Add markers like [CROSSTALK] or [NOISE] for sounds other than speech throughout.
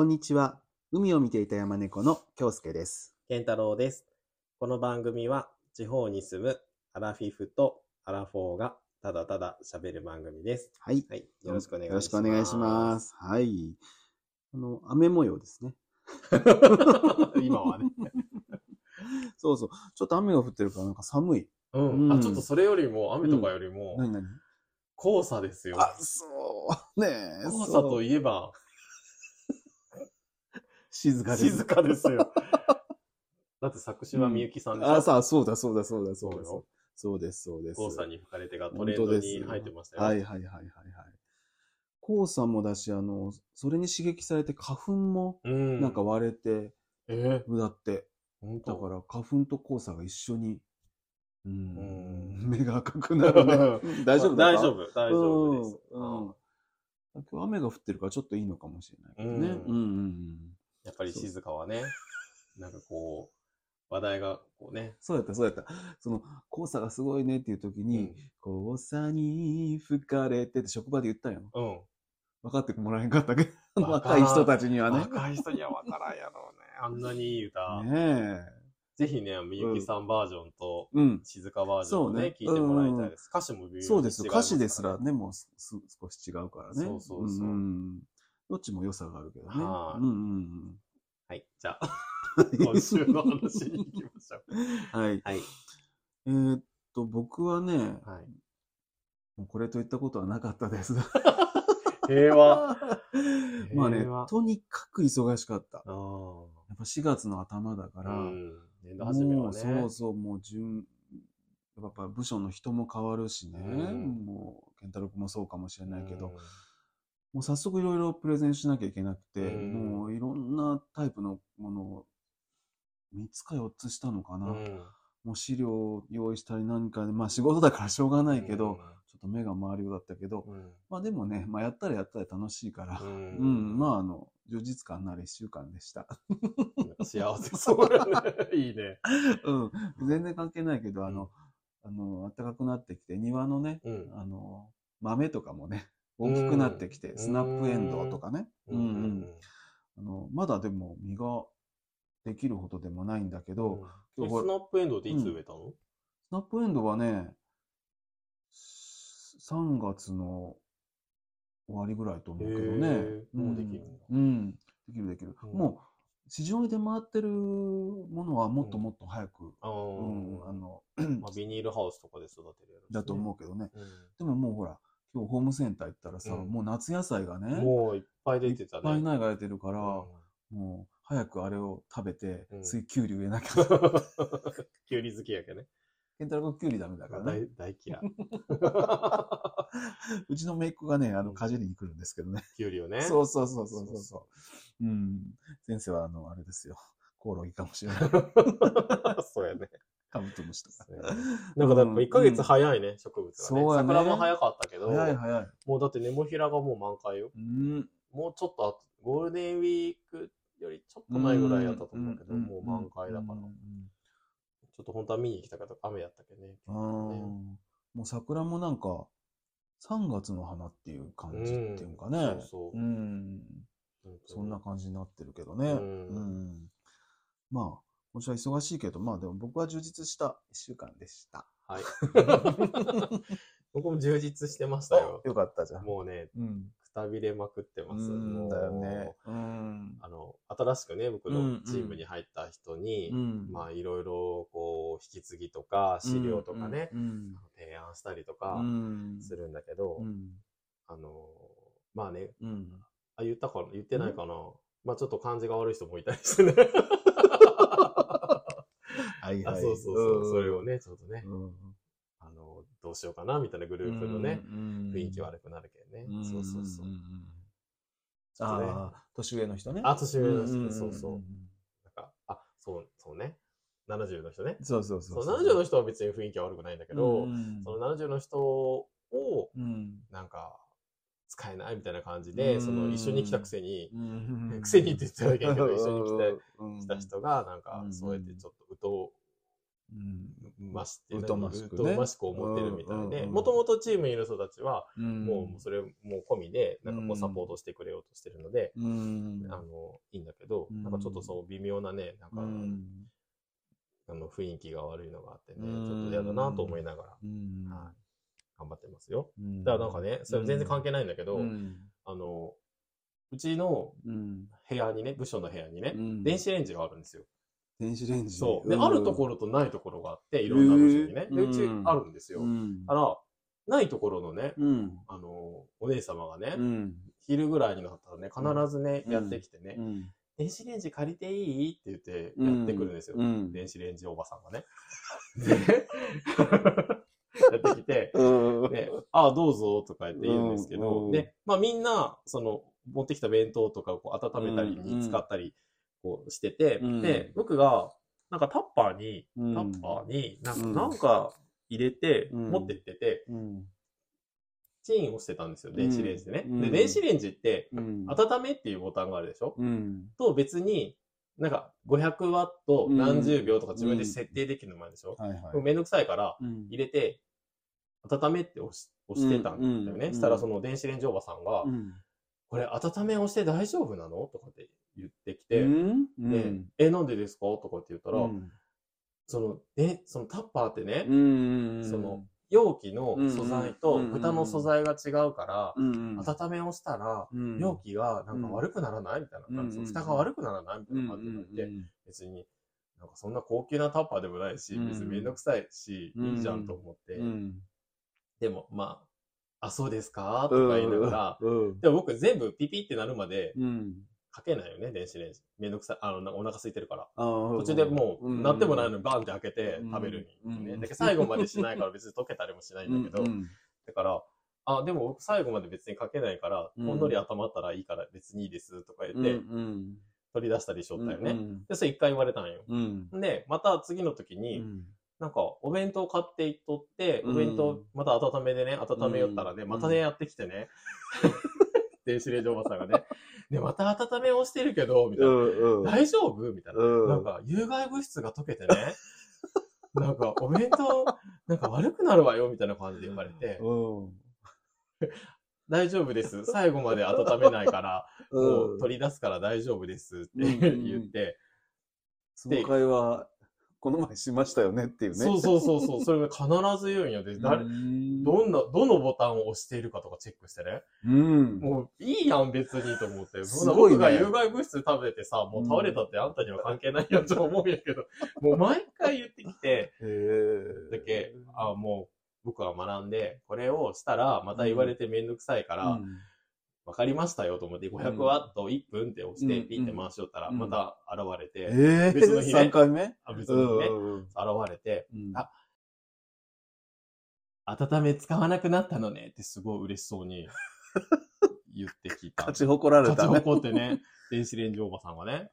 こんにちは。海を見ていた山猫の京介です。健太郎です。この番組は地方に住むアラフィフとアラフォーがただただ喋る番組です。はい。はい。よろしくお願いします。よろしくお願いします。はい。あの、雨模様ですね。す。[LAUGHS] 今はね。[LAUGHS] そうそう。ちょっと雨が降ってるからなんか寒い。うん。うんあ、ちょっとそれよりも、雨とかよりも、何何？黄砂ですよ。あ、そう。ねえ。黄砂といえば、静かです。静かですよ。[LAUGHS] だって作詞はみゆきさんでしょ、あ、さあ、そうだ、そうだ、そうだ、そうだ。そうよそうです、そうです。黄砂に吹かれてがトレンドに入ってましたよ。はいはいはいはいはい。黄砂もだし、あの、それに刺激されて花粉もうん。なんか、割れて、え？だって、ー、本だ当から花粉と黄砂が一緒に、うんうん目が赤くなるね。[LAUGHS] 大丈夫だ大か丈夫、大丈夫です。うんうん今日雨が降ってるからちょっといいのかもしれないけどね。うんうんうんやっぱり静かはね、[LAUGHS] なんかこう、話題がこうね、そうやった、そうやった。その、黄砂がすごいねっていう時に、黄砂に吹かれてって職場で言ったんよ。うん。分かってもらえんかったけ？[LAUGHS] ど、若い人たちにはね。若い人には分からんやろうね。あんなにいい歌。ねぜひね、みゆきさんバージョンと、え。うん。静かバージョンをね、そうね聞いてもらいたいです。歌詞も微妙にそうですよ。違いま歌詞ですからね、もうすす少し違うからね。そうそうそうんどっちも良さがあるけどね。はいうんうんはい、じゃあ、うん。今週の話に行きましょう。[LAUGHS] はい。はい。えーっと、僕はね、はい。もうこれといったことはなかったです。[LAUGHS] 平和。[LAUGHS] まあね平和、とにかく忙しかった。ああ。やっぱ4月の頭だから、うん。年度始めもうはね。そうそう、もう順、やっぱ部署の人も変わるしね、うんもう、健太郎君もそうかもしれないけど、うんもう早速いろいろプレゼンしなきゃいけなくて、うんもういろんなタイプのものを3つか4つしたのかな。うんもう資料を用意したり何かで、まあ仕事だからしょうがないけど、うんちょっと目が回るようだったけど、うんまあでもね、まあやったらやったら楽しいから、ううん、まああの、充実感のある1週間でした。幸せそうやね。[LAUGHS] いいね。うん、全然関係ないけど、あの、あの、暖かくなってきて、庭のね、うん。あの、豆とかもね、大きくなってきて、うん。スナップエンドウとかね、ううんん。うん。あの、まだでも実ができるほどでもないんだけど、うん。スナップエンドウっていつ植えたの？スナップエンドウはね、3月の終わりぐらいと思うけどね。もうできるうん。できるできる。うん。もう、市場で回ってるものはもっともっと早く、あうん、あーの、まあビニールハウスとかで育てるやつね。だと思うけどね。うん。でももうほら、今日ホームセンター行ったらさ、うんもう夏野菜がね、もういっぱい出てたね。いっぱい苗が出てるから、うんもう早くあれを食べて、うん次キュウリ植えなきゃ。キュウリ好きやけどね。ケンタロウ君キュウリダメだからね。大大嫌い。[LAUGHS] うちの姪っ子がね、あの、かじりに来るんですけどね。キュウリをね。そうそうそうそうそうそう。うん。先生は、あの、あれですよ。コオロギかもしれない。[LAUGHS] そうやね。カブトムシとか。なんかやっぱ1ヶ月早いね、植物がね。そうやね桜も早かったけど、早い早い。もうだってネモフィラがもう満開よ。うん。もうちょっと後、ゴールデンウィークよりちょっと前ぐらいやったと思うけど、んもう満開だから、うんちょっと本当は見に行きたかった雨やったけどね。もう桜もなんか、3月の花っていう感じっていうかね。うんそうそううん。そんな感じになってるけどね。ううんん。まあ、今週は忙しいけど、まあでも僕は充実した1週間でした。はい。[LAUGHS] 僕も充実してましたよ。よかったじゃん。もうね、うん。くたびれまくってます。うんもうだよね。うん。あの、新しくね、僕うんうんのチームに入った人に、うん。まあ、いろいろ、こう、引き継ぎとか、資料とかね、うん。提案したりとうかん。するんだけど、うん。あの、まあね、うん。あ、言ったかな？言ってないかな、まあ、ちょっと感じが悪い人もいたりしてね。[LAUGHS] はいあはい。そうそうそう、それをね、ちょっとね、うん。あの、どうしようかな、みたいなグループのね、うん、雰囲気悪くなるけどね。うんそうそうそう。ああ、年上の人ね。あ年上の人そうそうなんか、あ、そう、そうね。70の人ね。そうそうそ。そうう、70の人は別に雰囲気は悪くないんだけど、うんその70の人を、うんなんか、使えないみたいな感じで、うん。その一緒に来たくせに、うん。くせにって言ってはいけないけど、一緒に来たうん。来た人が、なんかう、ん。そうやってちょっと、うとうんまして、疎ましくね。疎ましく思ってるみたいで、もともとチームにいる人たちは、うん。もうそれも込みで、なんかこううん。サポートしてくれようとしてるので、うん。あの、いいんだけど、うん。なんかちょっとそう微妙なね、なんか、うん。あの雰囲気が悪いのがあってね、ちうん。ょっと嫌だなと思いながら、うん。はい頑張ってますよ。うん。だからなんかね、それ全然関係ないんだけど、うん。あの、うちのうん。部屋にね、部署の部屋にね、うん。電子レンジがあるんですよ。電子レンジ。そう。で、ん。あるところとないところがあって、いろんな部署にね。で、うちうん。あるんですよ。うん。あら、ないところのね、うん。あの、お姉様がね、うん。昼ぐらいになったらね、必ずね、うん。やってきてね、うん。電子レンジ借りていい？って言ってやってくるんですよ。うん。電子レンジおばさんがね。[LAUGHS] でやってきて、[LAUGHS] うん。で、ああ、どうぞとか言って言うんですけうんど、うん。で、まあみんな、その、持ってきた弁当とかをこう温めたりに使ったり、こうしてて、うん。で、僕が、なんかタッパーに、うん。タッパーになんか、うん。なんか入れて、うん。持ってってて、うん。チンをしてたんですよ、電子レンジでね。うん。で、電子レンジって、うん。温めっていうボタンがあるでしょ？うん。と別に、なんか500ワット何十秒とか自分で設定できるのもあるでしょ、うめんどくさいからうん。入れて、温めって押し押してたんだよね。したらその電子レンジおばさんが、うん。これ温め押して大丈夫なの？とかって言ってきて、うん？で、え、なんでですか？とかって言ったら、うん。その、で、そのタッパーってね、うんその、容器の素材と豚の素材が違うから、うん温めをしたら、うん。容器がなんか悪くならないみたいな、うんその蓋が悪くならないみたいな感じになって、別に、なんかそんな高級なタッパーでもないし、うん。別にめんどくさいし、うん。いいじゃんと思って、うんでも、まあ、あ、そうですか？とか言いながら、うんでも僕全部ピピってなるまでうん。かけないよね、電子レンジ。めんどくさい。あの、お腹空いてるから。途途中でもう、んなってもないのにバンって開けてうん食べるに、ね。うんだけど最後までしないから別に溶けたりもしないんだけど、うんだから、あ、でも僕最後まで別にかけないから、うん。ほんのり温まったらいいから別にいいですとか言っうんて、うん。取り出したりしとったよね。うんで、それ一回言われたんよ。うん。で、また次の時うに、んなんか、お弁当買っていっとって、うん。お弁当また温めでね、温めよったらね、うん。またね、やってきてね、電子レンジおばさんがね、で、また温めをしてるけど、みたいな。うん大丈夫？みたいな。うん。なんか、有害物質が溶けてね、なんか、お弁当、なんか悪くなるわよ、みたいな感じで言われて、うん。大丈夫です。最後まで温めないから、もう取り出すから大丈夫ですってうん。言って、その会話この前しましたよねっていうね。そうそうそうそう、それが必ず言うんよ。で、誰、うん。どんな、どのボタンを押しているかとかチェックしてね。うん。もういいやん、別にと思って。僕が有害物質食べてさ、もう倒れたってあんたには関係ないやんと思うんやけど、[LAUGHS] もう毎回言ってきて、だけ、あもう僕は学んで、これをしたらまた言われてめんどくさいから、うんわかりましたよと思って、500ワット1分って押して、うん。ピッて回しよったら、うん。また現れて、ええ別の日ね。3回目？あ別にね、うん現れて、うん。あ温め使わなくなったのねってすごい嬉しそうに [LAUGHS] 言ってきた。勝ち誇られ勝ちたね。誇ってね、[LAUGHS] 電子レンジおばさんがね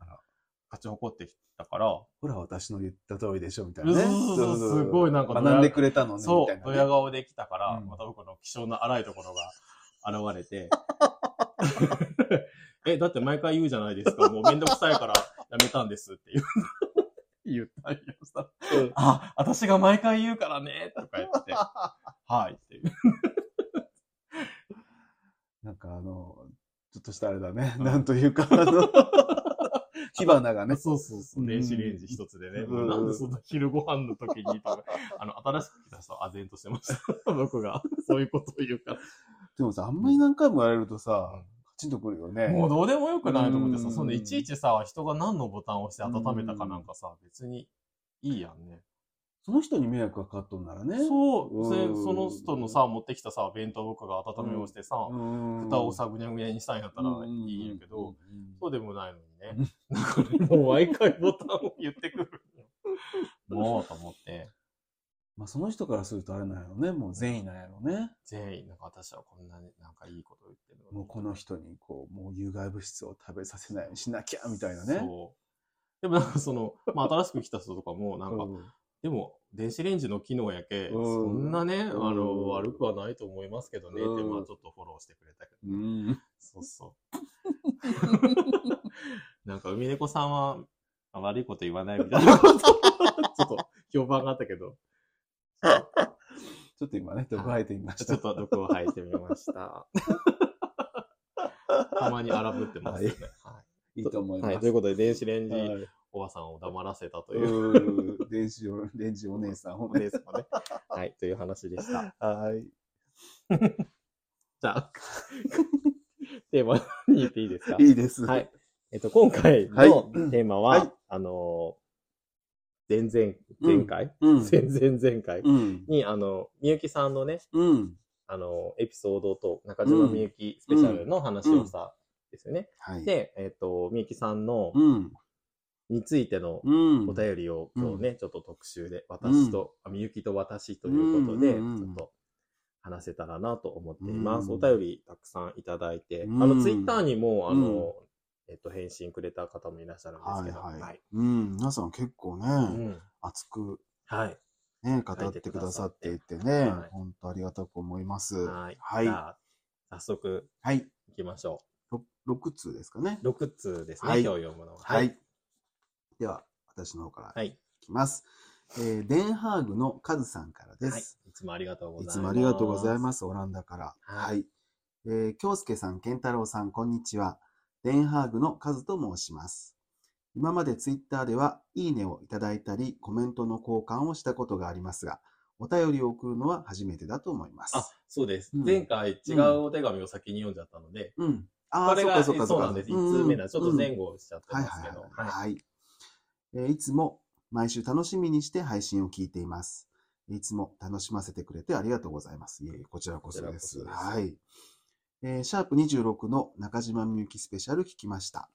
勝ち誇ってきたから、ほら、私の言った通りでしょ、みたいなね。そうすごいなんか学んでくれたのね、そうドね。ヤ顔できたから、うん。また僕の希少な荒いところが現れて、[LAUGHS] え、だって毎回言うじゃないですか。[LAUGHS] もうめんどくさいからやめたんですって言う言ったんよさ。うんあ、私が毎回言うからね、とか言って、[LAUGHS] はいっていう。なんかあの、ちょっとしたあれだね。うんなんというか、あの、火花がね。そうそうそうう。ん電子レンジ一つでね。うんなんでそんな昼ご飯の時にあの、新しく来た人は唖然としてました。僕が。そういうことを言うから。でもさ、あんまり何回もやられるとさうん、カチンとくるよね。もうどうでもよくないと思ってさ、うんそんでいちいちさ、人が何のボタンを押して温めたかなんかさ、別にいいやんね。その人に迷惑がかかっとんならね。そう、その人のさ、持ってきたさ、弁当僕が温めをしてさ、うん。蓋をさ、ぐにゃぐにゃにしたんやったらいいんやけど、うん、そうでもないのにね。[LAUGHS] なんかね、もう毎回ボタンを言ってくる。[LAUGHS] もうと思って、まあその人からするとあれなんやろね。もう善意なんやろね。全員、なんか私はこんなになんかいいこと言ってるのにもうこの人にこう、もう有害物質を食べさせないようにしなきゃ、みたいなね。そう。でもなんかその、まあ新しく来た人とかも、なんか、うんでも、電子レンジの機能やけ、うんそんなね、あうんの、悪くはないと思いますけどね、って、うんまあちょっとフォローしてくれたけど。うん。そうそう。[LAUGHS] なんか、海猫さんは、あ悪いこと言わないみたいなこと、ちょっと評判があったけど、[LAUGHS] ちょっと今ね、毒吐いてみました。ちょっと毒を吐いてみました。[LAUGHS] たまに荒ぶってますよね。はいいと思います。はい。ということで、電子レンジはいおばさんを黙らせたという、うー電子お、電子お姉さんをおね。姉様ね。はい。という話でした。はい。じゃあ、[LAUGHS] テーマに行っていいですか？いいです。はい。。えっと、今回はいのテーマは、はいあの、前々、前回、うん。[LAUGHS] 前々前回？うん。に、あの、みゆきさんのね、うん。あの、エピソードと中島みゆきスペシャルの話をしたんですよね。はい。、で、えっと、みゆきさんの、うん。についてのうん。お便りを今日ね、ちょっと特集で、私と、あみゆきと私ということで、ちょっと話せたらなと思っています。うんお便りたくさんいただいて、うんあの、ツイッターにも、あの、えっと、返信くれた方もいらっしゃるんですはいけど、はい。うん。皆さん結構ね、うん熱くはい。ね、語ってくださっていてねはい、本当ありがたく思います。はい。はい早速はい。行きましょろ6通ですかね。う。6通ですね、はい今日読むのは。は。い。では、私の方からはい。いきます。えーデンハーグのカズさんからではい。す。いつもありがとうございます。いつもありがとうございます。オランダから。ははいい。えー、京介さん、健太郎さん、こんにちは。デンハーグのカズと申します。今までツイッターでは、いいねをいただいたり、コメントの交換をしたことがありますが、お便りを送るのは初めてだと思います。あ、そうです。うん前回違うお手紙を先に読んじゃったので、うん。あーこれがそうなんです。1通目なんで、ちょっと前後しちゃってはいますけど。はいはい。はいはい。えーいつも毎週楽しみにして配信を聞いています。いつも楽しませてくれてありがとうございます。いえいえ、こちらこそです。こちらこそですはい。えーシャープ26の中島みゆきスペシャル聞きました。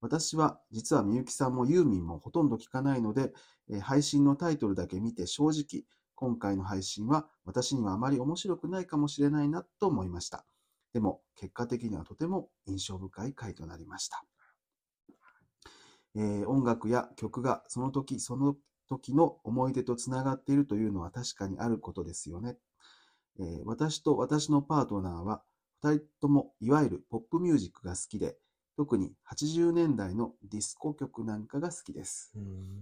私は実はみゆきさんもユーミンもほとんど聞かないので、えー配信のタイトルだけ見て正直、今回の配信は私にはあまり面白くないかもしれないなと思いました。でも結果的にはとても印象深い回となりました。えー音楽や曲がその時その時の思い出とつながっているというのは確かにあることですよね。えー私と私のパートナーは2人ともいわゆるポップミュージックが好きで、特に80年代のディスコ曲なんかが好きです。う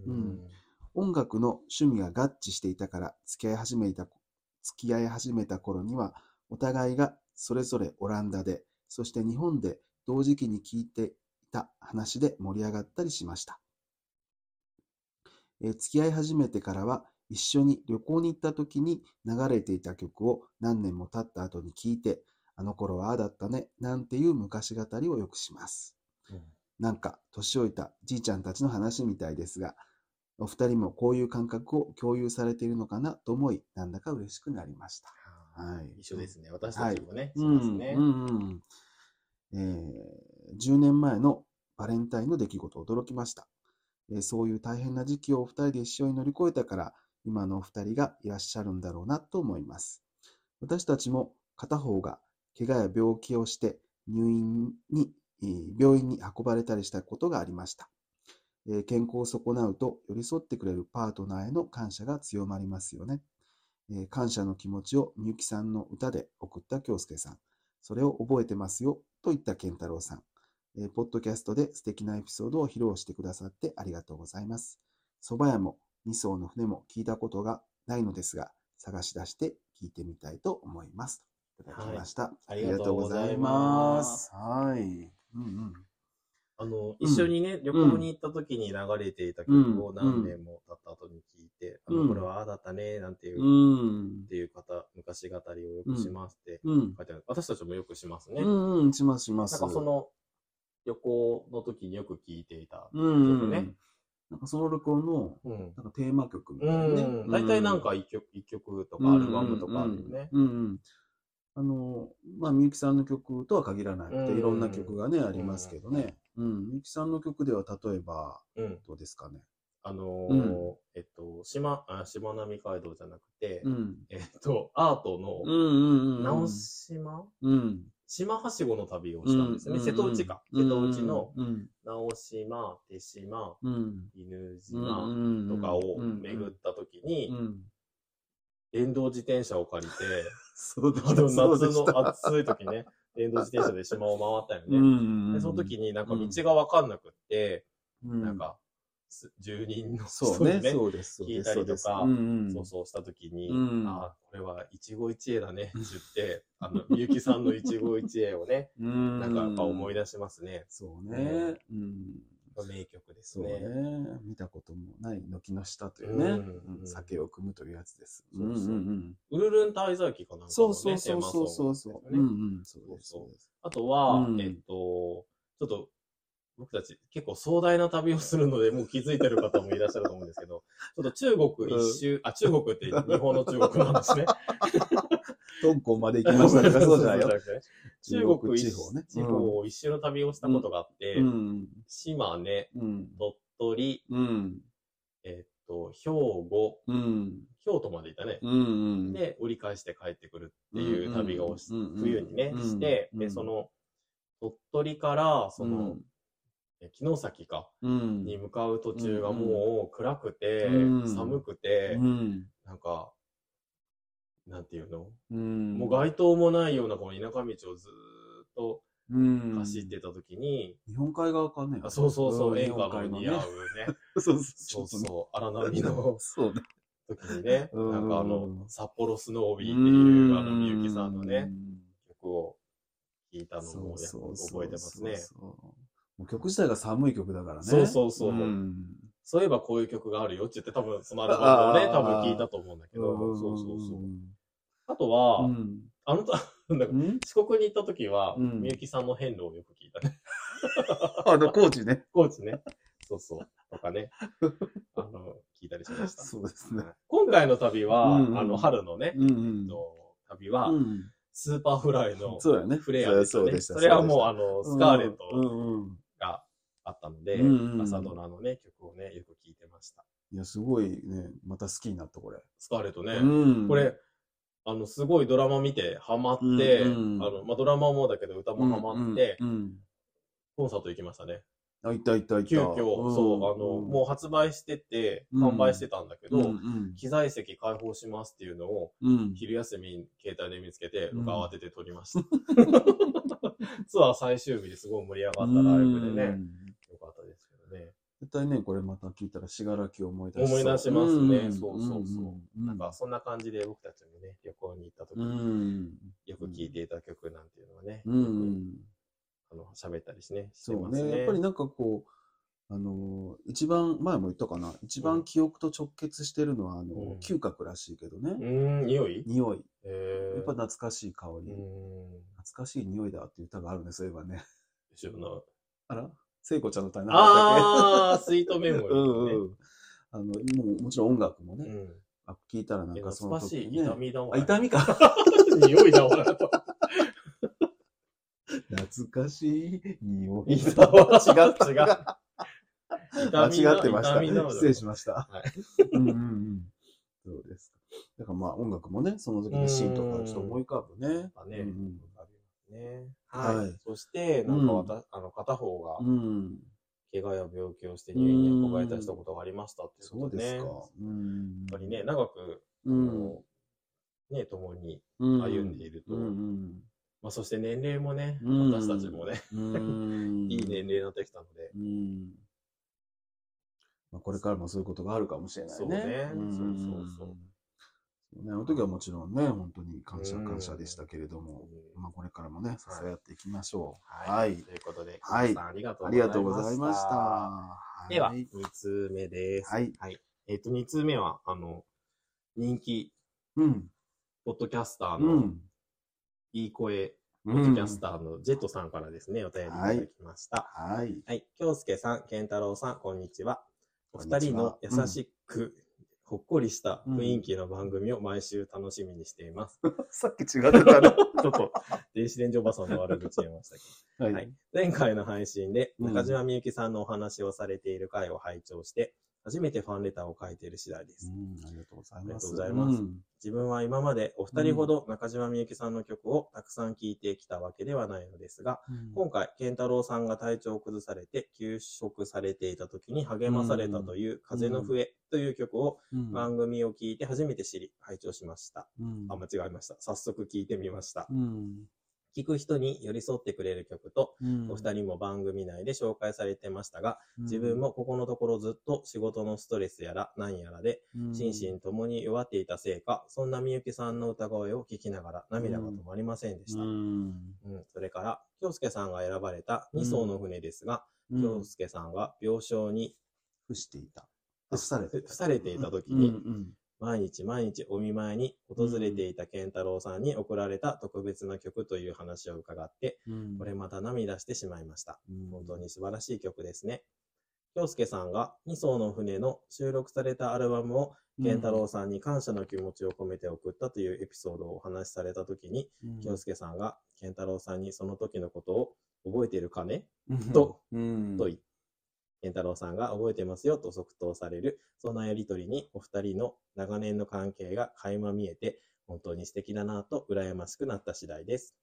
うんん音楽の趣味が合致していたから付き合い始めた、付き合い始めた頃には、お互いがそれぞれオランダで、そして日本で同時期に聞いていた話で盛り上がったりしました。えー付き合い始めてからは、一緒に旅行に行った時に流れていた曲を何年も経った後に聞いて、あの頃はああだったね、なんていう昔語りをよくします。なんか、年老いたじいちゃんたちの話みたいですが、お二人もこういう感覚を共有されているのかなと思い、なんだか嬉しくなりました。はい一緒ですね。私たちもね、しうんますね。うんうんえー10年前のバレンタインの出来事、驚きました、えーそういう大変な時期をお二人で一緒に乗り越えたから、今のお二人がいらっしゃるんだろうなと思います。私たちも片方が怪我や病気をして入院に、病院に運ばれたりしたことがありました。健康を損なうと寄り添ってくれるパートナーへの感謝が強まりますよね。感謝の気持ちをみゆきさんの歌で送った京介さん。それを覚えてますよと言った健太郎さん。ポッドキャストで素敵なエピソードを披露してくださってありがとうございます。蕎麦屋も二層の船も聞いたことがないのですが、探し出して聞いてみたいと思います。いただきました。ありがとうございますはい。うんうん。あの、一緒にね、旅行に行った時に流れていた曲を何年も経った後に聞いて、うんあの、これはああだったね、なんていう、うんっ。ていう方、昔語りをよくしますってうん。書いてある。私たちもよくしますね。うんうん。しますします。なんかその、旅行の時によく聞いていた。うん曲ね。なんかその旅行のうん。なんかテーマ曲みたういなね。ん。大体なんか一曲、一曲とかアルバムとかあるよね。うんうんうん。あの、まあ、みゆきさんの曲とは限らなくて、うんいろんな曲がね、ありますけどね。うん。みゆきさんの曲では、例えば、うん。どうですかね？あのうんー、えっと、島、あ、しまなみ海道じゃなくてう、ん。えっと、アートうんの。直島？うん。島はしごの旅をしたんですよね。瀬戸内か。瀬戸内の、うん。直島、手島、うん。犬うん島とかを巡った時うに、ん。電動自転車を借りて、[LAUGHS] そう夏の暑い時ね、電動自転車で島を回ったようんうね。んうん。で、その時になんか道がわかんなくって、うん、なんか、す住人のそうね。人にそうです。そう聞いたりとかそうんうんそうそうしたときに、うんああ、これは一期一会だねって言って、[LAUGHS] あの、みゆきさんの一期一会をね、うん。なんかやっぱ思い出出しますね。そうね。うん。名曲ですね。ね。見たこともない軒の下というね、うんうん酒を汲むというやつです。そうそううんウルルン滞在期かなんかのね、そうそうそうそうそうそう。ねうんうん。そうです。そう。あとは、うんえっと、ちょっと、僕たち結構壮大な旅をするので、もう気づいてる方もいらっしゃると思うんですけど、ちょっと中国一周、あ、中国って日本の中国なんですね。香港まで行きましたとか、[LAUGHS] そうじゃないよ。中国一地方ね。地方を一周の旅をしたことがあって、うん。島根、うん。鳥取、うん。えっと、兵庫、うん。京都まで行ったね。うん。で、折り返して帰ってくるっていう旅を冬にね、うんして、で、うんその、鳥取から、その、城崎か、うん。に向かう途中がもう暗くて、うん寒くて、うん。なんか、なんていうの、うん。もう街灯もないようなこの田舎道をずーっとうん。走ってた時に、日本海側かね。あそうそうそう、ん演歌の似合うね、そうそうそう。そう、荒波のそうね。時にね、うんなんかあの、札幌スノービーっていう、あの、んみゆきさんのね、。曲を聴いたのそもうそうそう覚えてますね。そうそうもう曲自体が寒い曲だからね。そうそうそううんそういえばこういう曲があるよって言って、多分そのアルバムをね、多分聞いたと思うんだけど、そうそうそう。あとは、あの、四国に行った時は、みゆきさんの遍路をよく聞いたね。あの、高知ね。高知ね。そうそう。とかね。あの、聞いたりしました。そうですね。今回の旅は、あの、春のね、うんうん。の旅は、 Superfly のそうやね。フレアでしたね。そうでした。それはもう、あの、スカーレットうん。があったので、うんうん朝ドラのね、曲をね、よく聴いてました。いや、すごいね、また好きになった、これ。スカーレットね。うんこれ、、あの、すごいドラマ見て、ハマって、うんうんあの、まあ、ドラマもだけど歌もハマって、うんうんコンサート行きましたね。あ、いたいたいた。急遽、そう、あの、もう発売してて、販売してたんだけど、うんうん機材席開放しますっていうのを、うん。昼休みに携帯で見つけて、うん僕慌てて撮りました。ツアー最終日ですごい盛り上がったライブでね、うんね。絶対ね、これまた聞いたら、しがらきを思い出し思い出しますねんそうそうそううんなんか、そんな感じで僕たちもね、旅行に行った時うにん。よく聴いていた曲なんていうのはね、うん。あの、喋ったりしね、してそうますね。ね。やっぱりなんかこう、あのー、一番、前も言ったかな、一番記憶と直結してるのは、あのうん、嗅覚らしいけどねう。ーん、匂い？匂い。えー、やっぱ懐かしい香り。うーん、懐かしい匂いだっていう歌があるね、そういえばね。あら？聖子ちゃんの歌になあー、スイートメモリけうんーね。うん。あの、もうもちろん音楽もね、うん。あ聞いたらなんえかそ懐かしいの時ね。痛みだわ。あ、痛みか。匂いだわ。懐かしい匂い。痛わ。違う、違う。間違ってました。失礼しました。はいうんうんうん。そうですか。だからまあ音楽もね、その時にシーンとかちょっと思い浮かぶね。だね。うんうんねはいはい。そして、なんかわた、あの、片方が、うん。怪我や病気をして入院に運ばれたしたことがありましたっていうそうことでね。ですかやっ。うん。ぱりね、長く、あうん。のね、共にうん歩んでいると、うんうんまあ、そして年齢もね、うん私たちもね、うん。[LAUGHS] いい年齢になってきたので、うん。まあ、これからもそういうことがあるかもしれないね。そうねんそうそうそうそうね、あの時はもちろんね、本当に感謝うん感謝でしたけれども、うんまあこれからもね、支え合っていきましょう。はい。はい。ということで、はいありがとうございましした。た。では、い2通目です。はい。えっ、と、2通目は、あの、人気、うん。ポッドキャスターうの、ん。いい声、ポうんッドキャスターのジェットさんからですね、お便りいただきました。はい。はい。京介さん、健太郎さん、こんにちは。おこんにちは二人の優しく、ほっこりした雰囲気の番組を毎週楽しみにしています。[LAUGHS] さっき違ってたね。[LAUGHS] ちょっと、電子レンジおばさんの悪口言いましたけ？ど。ははい。前回の配信でうん中島みゆきさんのお話をされている回を拝聴して、初めてファンレターを書いている次第です。うん、ありがとうございます。ありがとうございますうん自分は今までお二人ほど中島みゆきさんの曲をたくさん聴いてきたわけではないのですが、今回、健太郎さんが体調を崩されて休職されていた時に励まされたという風の笛という曲をうん番組を聞いて初めて知り、拝聴しました。うんあ、間違えました。早速聞いてみましたう。ん聞く人に寄り添ってくれる曲と、うん。お二人も番組内で紹介されてましたが、うん。自分もここのところずっと仕事のストレスやら何やらで、うん。心身ともに弱っていたせいか、そんなみゆきさんの歌声を聞きながら涙が止まりませんでした。ううん。んそれから、京介さんが選ばれた2艘の船ですが、うん。京介さんが病床に伏していた。伏されていた時に毎日毎日お見舞いに訪れていた健太郎さんに送られた特別な曲という話を伺って、うん。これまた涙してしまいました。うん。本当に素晴らしい曲ですね。京介さんが2艘の船の収録されたアルバムを健太郎さんに感謝の気持ちを込めて送ったというエピソードをお話しされた時に、うん。京介さんが健太郎さんにその時のことを覚えているかね？うん。と。うん。と言い、健太郎さんが覚えてますよと即答される、そんなやりとりにお二人の長年の関係が垣間見えて、本当に素敵だなと羨ましくなった次第です。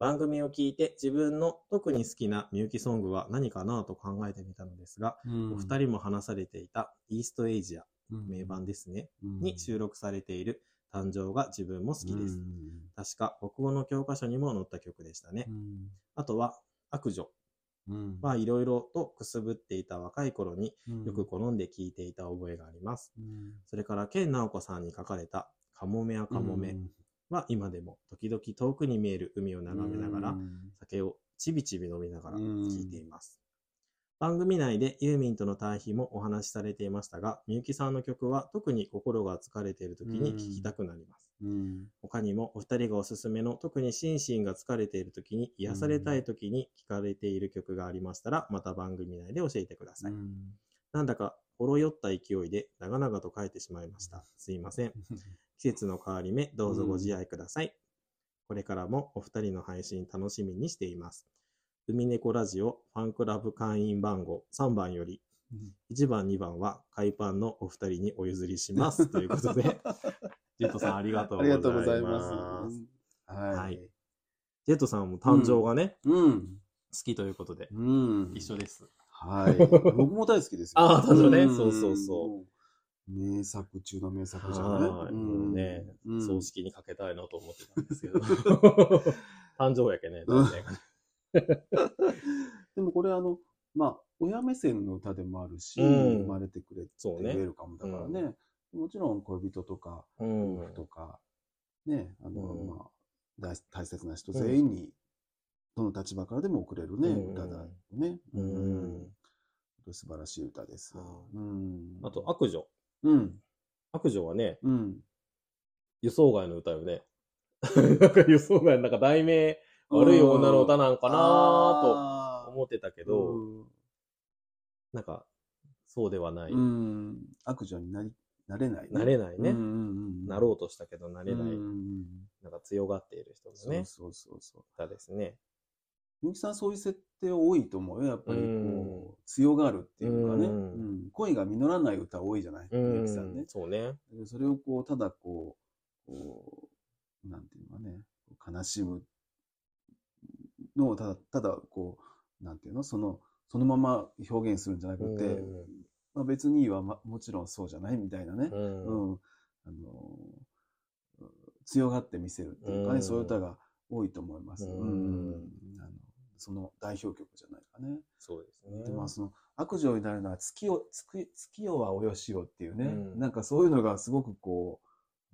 番組を聞いて自分の特に好きなみゆきソングは何かなと考えてみたのですが、うん。お二人も話されていたイーストエイジア、うん。名盤ですね、うん。に収録されている誕生が自分も好きです。うん。確か国語の教科書にも載った曲でしたね。うん。あとは悪女。うんまあいろいろとくすぶっていた若い頃にうん。よく好んで聴いていた覚えがあります。うん。それから、ケンナオコさんに書かれたカモメやカモメは今でも時々遠くに見える海を眺めながらうん。酒をちびちび飲みながらうん。聴いています。番組内でユーミンとの対比もお話しされていましたが、みゆきさんの曲は特に心が疲れている時に聴きたくなります。うん他にもお二人がおすすめの特に心身が疲れている時に癒されたい時に聴かれている曲がありましたら、また番組内で教えてください。なんだかほろ酔った勢いで長々と書いてしまいました。すいません。[LAUGHS] 季節の変わり目、どうぞご自愛ください。これからもお二人の配信楽しみにしています。海猫ラジオファンクラブ会員番号3番より、1番、2番は海パンのお二人にお譲りします。[LAUGHS] ということで、ジェットさんありがとうあございます。りがとうございます。ははいい。ジェットさんも誕生がね、うん。好きということで、うん。一緒です。はい。[LAUGHS] 僕も大好きですよ。あー誕生ねんそうそうそう。名作中の名作じゃない？うね、うん葬式にかけたいなと思ってたんですけど。[LAUGHS] 誕生やけね、ね [LAUGHS] でもこれあの、まあ、親目線の歌でもあるし、うん生まれてくれてウェルカムだからね。もちろん恋人とか、うん夫婦とか、ね、あの、うんまあ、大大切な人全員に、どの立場からでも送れるね、うん歌だよね。うん素晴らしい歌です。ううん。あと、悪女。うん。悪女はね、うん。予想外の歌よね。[LAUGHS] なんか予想外、なんか題名、悪い女の歌なんかなとと思ってたけど、なんか、そうではない。うん。悪女になり、なれない、なれないねうんうんうん、なろうとしたけどなれない、うんなんか強がっている人のね、そうそうそうそう。歌ですね。みゆきさんそういう設定多いと思うよ。やっぱりこう、うん強がるっていうかね、ううんん恋が実らない歌多いじゃない、うみゆきさんねん、。そうね。でそれをこう、ただこう、こう、なんていうのかね、悲しむのをただ、ただこう、なんていうの、その、そのまま表現するんじゃなくて、うん。まあ、別には、ま、もちろんそうじゃないみたいなね、ううん。ん、あの強がって見せるっていうかね、うん。そういう歌が多いと思います。ううん。んあのその代表曲じゃないかね。そうですね。でまあその悪女になるのは月を月月夜はおよしよっていうね、うん。なんかそういうのがすごくこ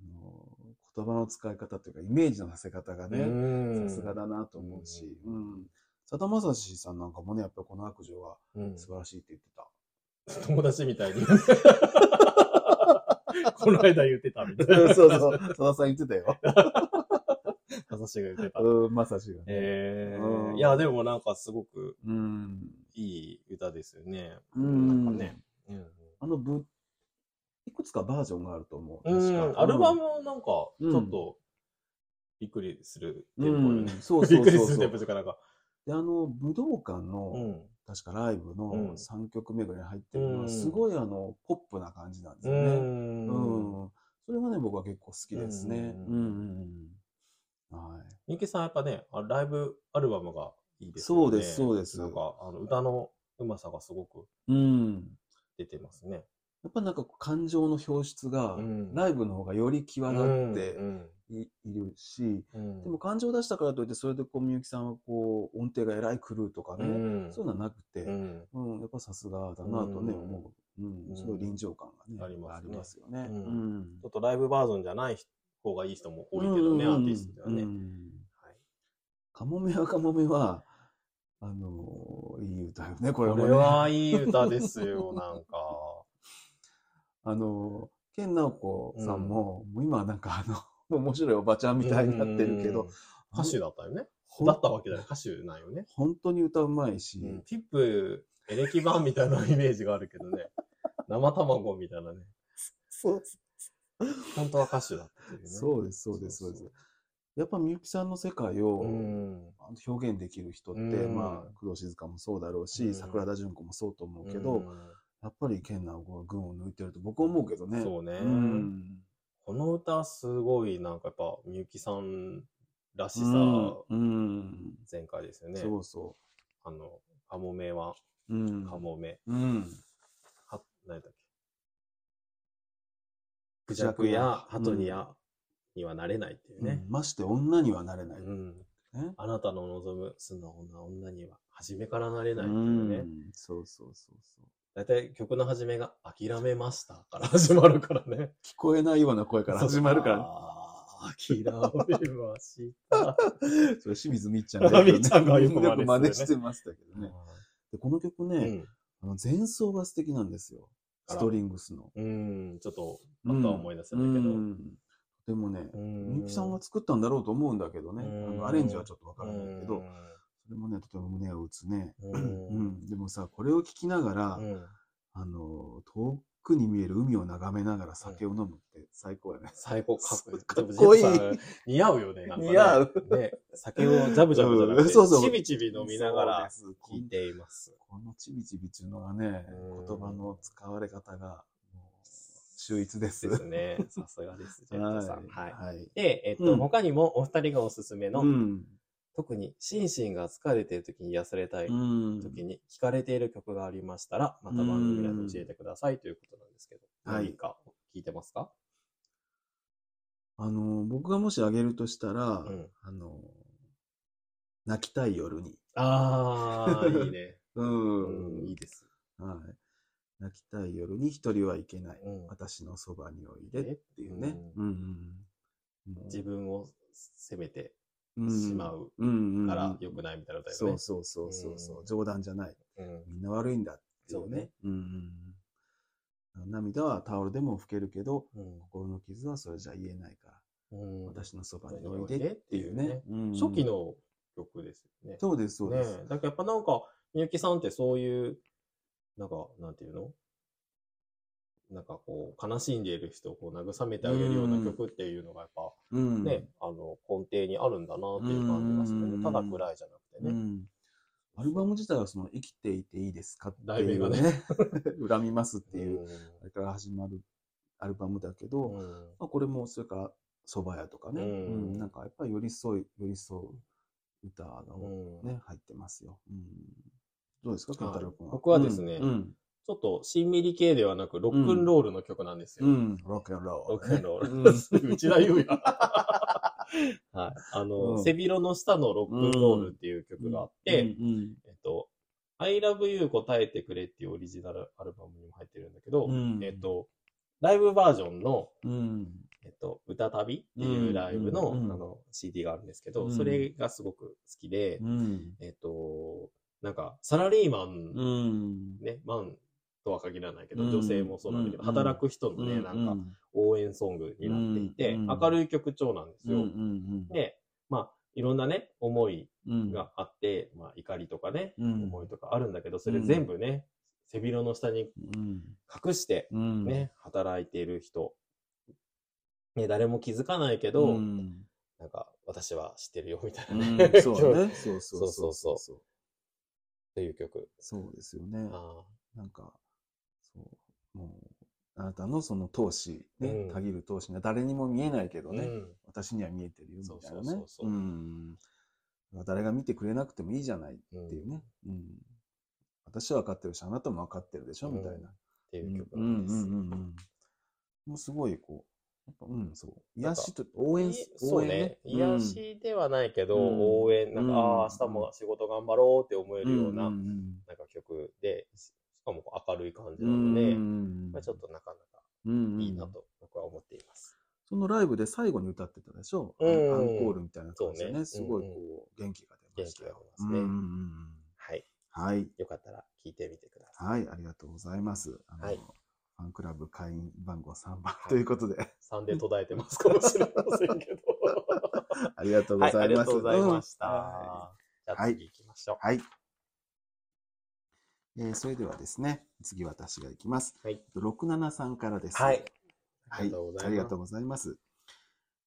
う、あの言葉の使い方というかイメージのさせ方がね、うんさすがだなと思うし、うん。さだまさしさんなんかもね、やっぱこの悪女はうん素晴らしいって言ってた。友達みたいに。[LAUGHS] この間言ってたみたいな。[LAUGHS] そうそう、さださん言ってたよ。まさしが言ってた。うん、まさしがね。えうんー、いや、でもなんかすごくうん。いい歌ですよね。うんなんかね。うんあのぶ、いくつかバージョンがあると思う。うん。確かアルバムなんか、ちうんょっと、びっくりするテうんンポよね。そうそうそうびっくりするテンポかなんか。で、あの、武道館の、うん。確かライブうんの3曲目ぐらいに入ってるのは、うんすごいあの、ポップな感じなんですうよね。ん。うん。それがね、僕は結構好きですね。ううんんうんうん。はい。みゆきさんやっぱね、あライブアルバムがいいですよね。そうですそうですなんか、あの歌のうまさがすごくうん。出てますね。やっぱなんかこう感情の表出が、うん。ライブの方がより際立ってうんいいるし、うん。でも感情を出したからといって、それでこう、みゆきさんはこう、音程がえらい狂うとかね、うん。そういうのはなくて、うん。うん、やっぱさすがだなとね、うん。思う。うん。う、ん。すごい臨場感がね、ありますよね。うん。うん。ちょっとライブバージョンじゃない方がいい人も多いけどね、アーティストではね。うん。はい。カモメはカモメは、あのーいい歌よね、ここれもね。れはいい歌ですよ、なんか。あのー、健直子さんも、もう今はなんかあの、[LAUGHS] 面白いおばちゃんみたいになってるけどうん、、歌手だったよね。だったわけだよ、歌手なんよね。本当に歌うまいし、うん、ピップ、エレキ版みたいなイメージがあるけどね。[LAUGHS] 生卵みたいなね。そう本当は歌手だったね。そうです、そうです、そうです。やっぱみゆきさんの世界を表現できる人って、うんまあ、工藤静香もそうだろうし、うん桜田淳子もそうと思うけど、うんやっぱり健直子が群を抜いてると僕は思うけどね。そうねんこの歌すごいなんかやっぱみゆきさんらしさうん。全開ですよね。そうそあの、カモメはう。うん。カモメ。うん。は、何だっけ。クジャクやハトニアにはなれないっていうねうん。まして女にはなれない。うん。ね。あなたの望む素直な女には初めからなれうないっていうね。ん。そうそうそうそう。だいたい曲の始めが諦めましたから [LAUGHS] 始まるからね。聞こえないような声から始まるから。諦めました。[LAUGHS] それ清水みっちゃんがよくねみっちゃんがよく真似してましたけどね。でこの曲うね、ん。あの前奏が素敵なんですよ。ストリングスの。うん、ちょっと、あとは思い出せないけど。うんでもね、うんみゆきさんが作ったんだろうと思うんだけどね、アレンジはちょっとわからないけど、それもね、とても胸を打つね。ううんん、でもさ、これを聞きながら、うんあの、遠くに見える海を眺めながら酒を飲むって最高やね。最高かっこいい。[LAUGHS] 似合うよね、なんかね。似合うね、酒をジャブジャブじゃなくて、うんそうそうちびちび飲みながら聞いています。このちびちびっていうのがね、うん言葉の使われ方が、もう、秀逸です。ですね。さすがです、ジェットさん。[LAUGHS] は。はいい。はい。で、えっと、うん他にもお二人がおすすめの、うん。特に心身が疲れている時に癒されたいうん。時に聴かれている曲がありましたら、また番組内で教えてくださいということなんですけど、はい何か聞いてますか？あの、僕がもしあげるとしたら、うんあの、泣きたい夜に。ああ、[LAUGHS] いいね。ううん、ん。いいです。はい。泣きたい夜に一人はいけない。うん私のそばにおいでっていうね。うんうん。もう自分を責めてうんしまううんうんうん。から良くないみたいなね。そうそうそうそうそう、うん。冗談じゃない。うん。みんな悪いんだっていうね。そうね。うんうん、涙はタオルでも拭けるけど、うん。心の傷はそれじゃ言えないから、うん。私のそばにおいでっていうね。うんうん。初期の曲ですよね。そうです、そうねです。だからやっぱなんか、みゆきさんってそういう、なんか、なんていうの？なんかこう、悲しんでいる人をこう慰めてあげるような曲っていうのがやっぱうん。ね、あの、根底にあるんだなっていう感じがするね。うん。ただ暗いじゃなくてね。うん。アルバム自体はその生きていていいですかって題名がいうね。ね、[LAUGHS] 恨みますっていう、うん。あれから始まるアルバムだけど、うん。まあ、これもそれから蕎麦屋とかね、うん。うん。なんかやっぱり寄り添い、寄り添う歌がうん。ね、入ってますよ。うん、どうですか、健太郎君は？僕はですねうん。ちょっと、しんみり系ではなく、ロックンロールの曲なんですよ。うん、ロックンロール。ロックンローうんル。内田優也。はい。あの、うん背広の下のロックンロールっていう曲があって、うんえっと、I love you 答えてくれっていうオリジナルアルバムにも入ってるんだけど、うんえっと、ライブバージョンの、うん。えっと、歌旅っていうライブの,、うんあの CD があるんですけど、うんそれがすごく好きで、うん。えっと、なんか、サラリーマン、うん。ね、マンとは限らないけど、うん女性もそうなんだけど、うん働く人のね、なんか、応援ソングになっていて、うん明るい曲調なんですよ。ん、で、まあ、いろんなね、思いうん。があって、まあ、怒りとかね、うん思いとかあるんだけど、それ全部ね、背広の下にうん。隠して、うん。ね、働いている人、ね、誰も気づかないけど、うん。なんか、私は知ってるよ、みたいなうね。ん [LAUGHS] そうだね。そうそうそうそうそう。っていう曲。そうですよね。あなんか、そう、もう、あなたのその闘志、ね、うんたぎる闘志が誰にも見えないけーどね、うん私には見えてるよ、みたいなそうそうねそう。そううん。誰が見てくれなくてもいいじゃないっていうね。うん。私は分かってるし、あなたも分かってるでしょ、みたいな。っていう曲うなんんです。うんうんうん。もうすごい、こやっぱうん、そう。癒しと、応援そうね。癒しではないけど、うん応援、なんか、うんああ、明日も仕事頑張ろうって思えうんるような、なんか曲で、しかも明るい感じうなので、んまあ、ちょっとなかなかうんいいなと僕は思っています。そのライブで最後に歌ってたでしょ、うんアンコールみたいな感じでね、そうねすごいこう、元気が出ましたよ。元気が出ますねはい。はい。よかったら聞いてみてください。はい、ありがとうございます。あのはいファンクラブ会員番号3番ということで、3で途絶えてますかもしれませんけど。[LAUGHS] ありがとうごはい、ざいます。ありがとうございました。うんはじゃあ次行きましょう。はい。えーそれではですね、次私が行きます。はい。67さんからです。はい。はい。ありがとううございます。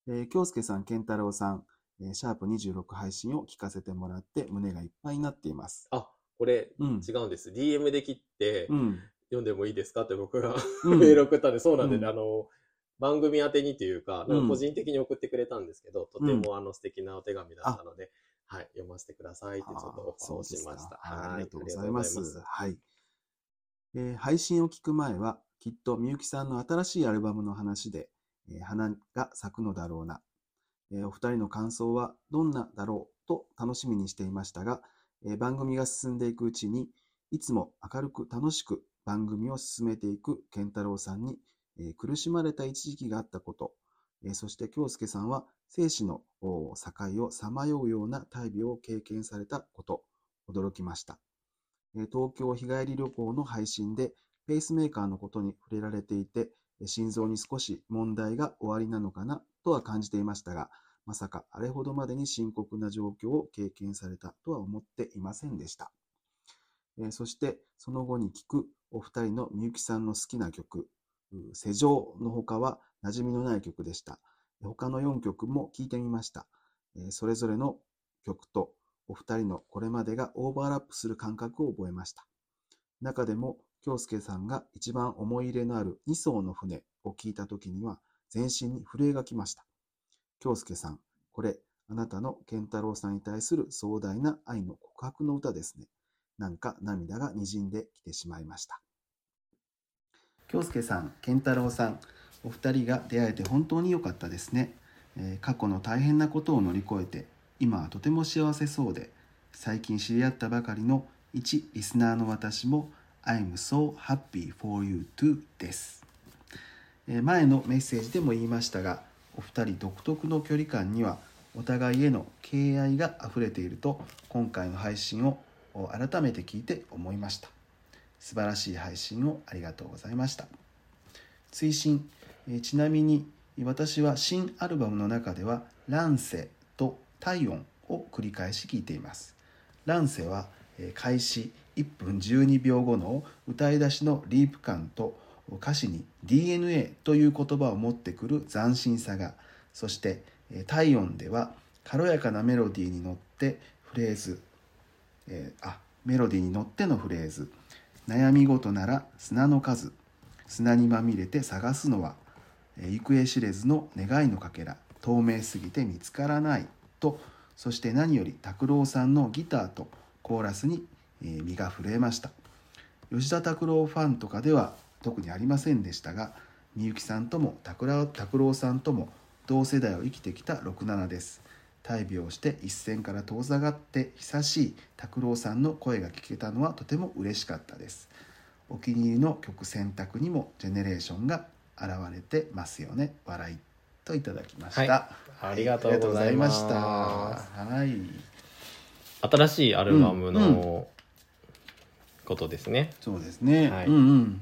えー、京介さん、健太郎さん、えーシャープ26配信を聞かせてもらって胸がいっぱいになっています。あ、これうん。違うんです。DM で切ってうん。読んでもいいですか？って僕がうん [LAUGHS] メール送ったんで、そうなんで、うんあの、番組宛てにというか、か個人的に送ってくれたんですけど、とてもあの素敵なお手紙だったので、はい、読ませてくださいってちょっとオファーをしました。はいはいありがとうございます。ありがとうございはい。えー配信を聞く前は、きっとみゆきさんの新しいアルバムの話で、えー花が咲くのだろうな。えーお二人の感想はどんなだろうと楽しみにしていましたが、えー番組が進んでいくうちに、いつも明るく楽しく番組を進めていく健太郎さんに、えー苦しまれた一時期があったこと、えーそして京介さんは生死の境をさまようような大病を経験されたこと、驚きました。東京日帰り旅行の配信でペースメーカーのことに触れられていて、心臓に少し問題がおありなのかなとは感じていましたが、まさかあれほどまでに深刻な状況を経験されたとは思っていませんでした。そしてその後に聞くお二人のみゆきさんの好きな曲、世情の他は馴染みのない曲でした。他の4曲も聴いてみました。それぞれの曲とお二人のこれまでがオーバーラップする感覚を覚えました。中でも、京介さんが一番思い入れのある2層の船を聞いたときには、全身に震えがきました。京介さん、これ、あなたの健太郎さんに対する壮大な愛の告白の歌ですね。なんか涙が滲んできてしまいました。京介さん、健太郎さん、お二人が出会えて本当に良かったですね。えー過去の大変なことを乗り越えて、今はとても幸せそうで、最近知り合ったばかりの一リスナーの私も I'm so happy for you too です。えー前のメッセージでも言いましたが、お二人独特の距離感にはお互いへの敬愛が溢れていると今回の配信を改めて聞いて思いました。素晴らしい配信をありがとうございました。追伸、えちなみに私は新アルバムの中では「乱世」と「体温」を繰り返し聴いています。乱世はえ開始1分12秒後の歌い出しのリープ感と歌詞に DNA という言葉を持ってくる斬新さがそしてえ体温では軽やかなメロディーに乗ってフレーズ、えーあメロディーに乗ってのフレーズ悩み事なら砂の数砂にまみれて探すのは行方知れずの願いのかけら透明すぎて見つからないとそして何より拓郎さんのギターとコーラスに身が震えました。吉田拓郎ファンとかでは特にありませんでしたがみゆきさんとも拓郎拓郎さんとも同世代を生きてきた67です。大病して一線から遠ざかって久しい拓郎さんの声が聞けたのはとても嬉しかったです。お気に入りの曲選択にもジェネレーションが現れてますよね。笑いといただきました、はい。ありがとうございました。はい。新しいアルバムうんのことですね。そうですね、はい。うんうん。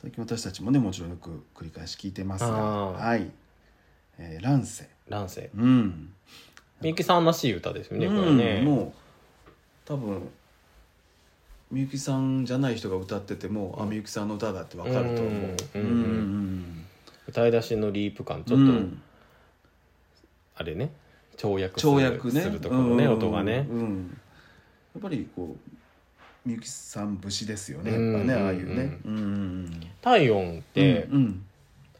最近私たちもねもちろんよく繰り返し聞いてますが。はい、えー、乱世。乱世。うん。みゆきさんらしい歌ですよね、これうんね。もう多分みゆきさんじゃない人が歌ってても、あみゆきさんの歌だってわかると思う。うんうんうんうん歌い出しのリープ感、ちょっと、うん。あれね、跳躍する跳躍ね。するところね、うん音がね。うんやっぱりこうみゆきさん節ですよね。やっうんぱねああいうね。うんうん体温って、うん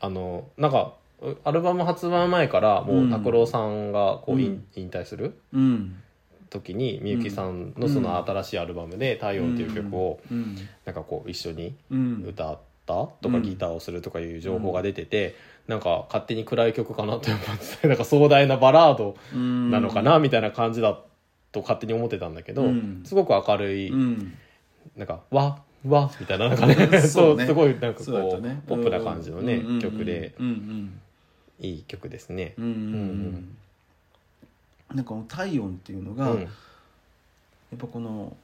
あの、なんか、うアルバム発売前からもう拓郎さんがこう、引退する？うん時にみゆきさんのその新しいアルバムで「体温」っていう曲をうん。なんかこう一緒にうん。歌っったとかギターをするとかいう情報が出てて、なんか勝手に暗い曲かなって思ってて [LAUGHS] なんか壮大なバラードなのかなみたいな感じだと勝手に思ってたんだけど、うん。すごく明るい、うん。なんか、わ、わ、みたいな、なんかね、そ [LAUGHS] そう [LAUGHS] すごいなんかこう、ポップな感じのね、曲で、いい曲ですね。うん。うんうんなんかこの体温っていうのが、うん、やっぱこの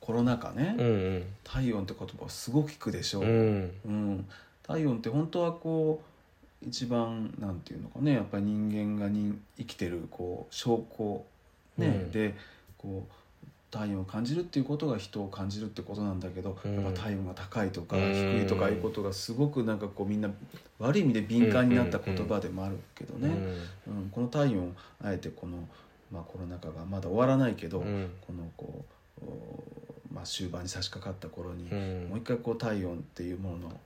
コロナ禍ね、うん、うん、体温って言葉をすごく聞くでしょ。う、うん、うん。体温って本当はこう一番なんていうのかねやっぱり人間がに生きてるこう証拠、ねうん。でこう体温を感じるっていうことが人を感じるってことなんだけど、うん。やっぱ体温が高いとかうん。低いとかいうことがすごくなんかこうみんな悪い意味で敏感になった言葉でもあるけどね、うん。この体温あえてこの、まあ、コロナ禍がまだ終わらないけど、うん、このこう、おまあ、終盤に差し掛かった頃に、うん、もう一回こう体温っていうものの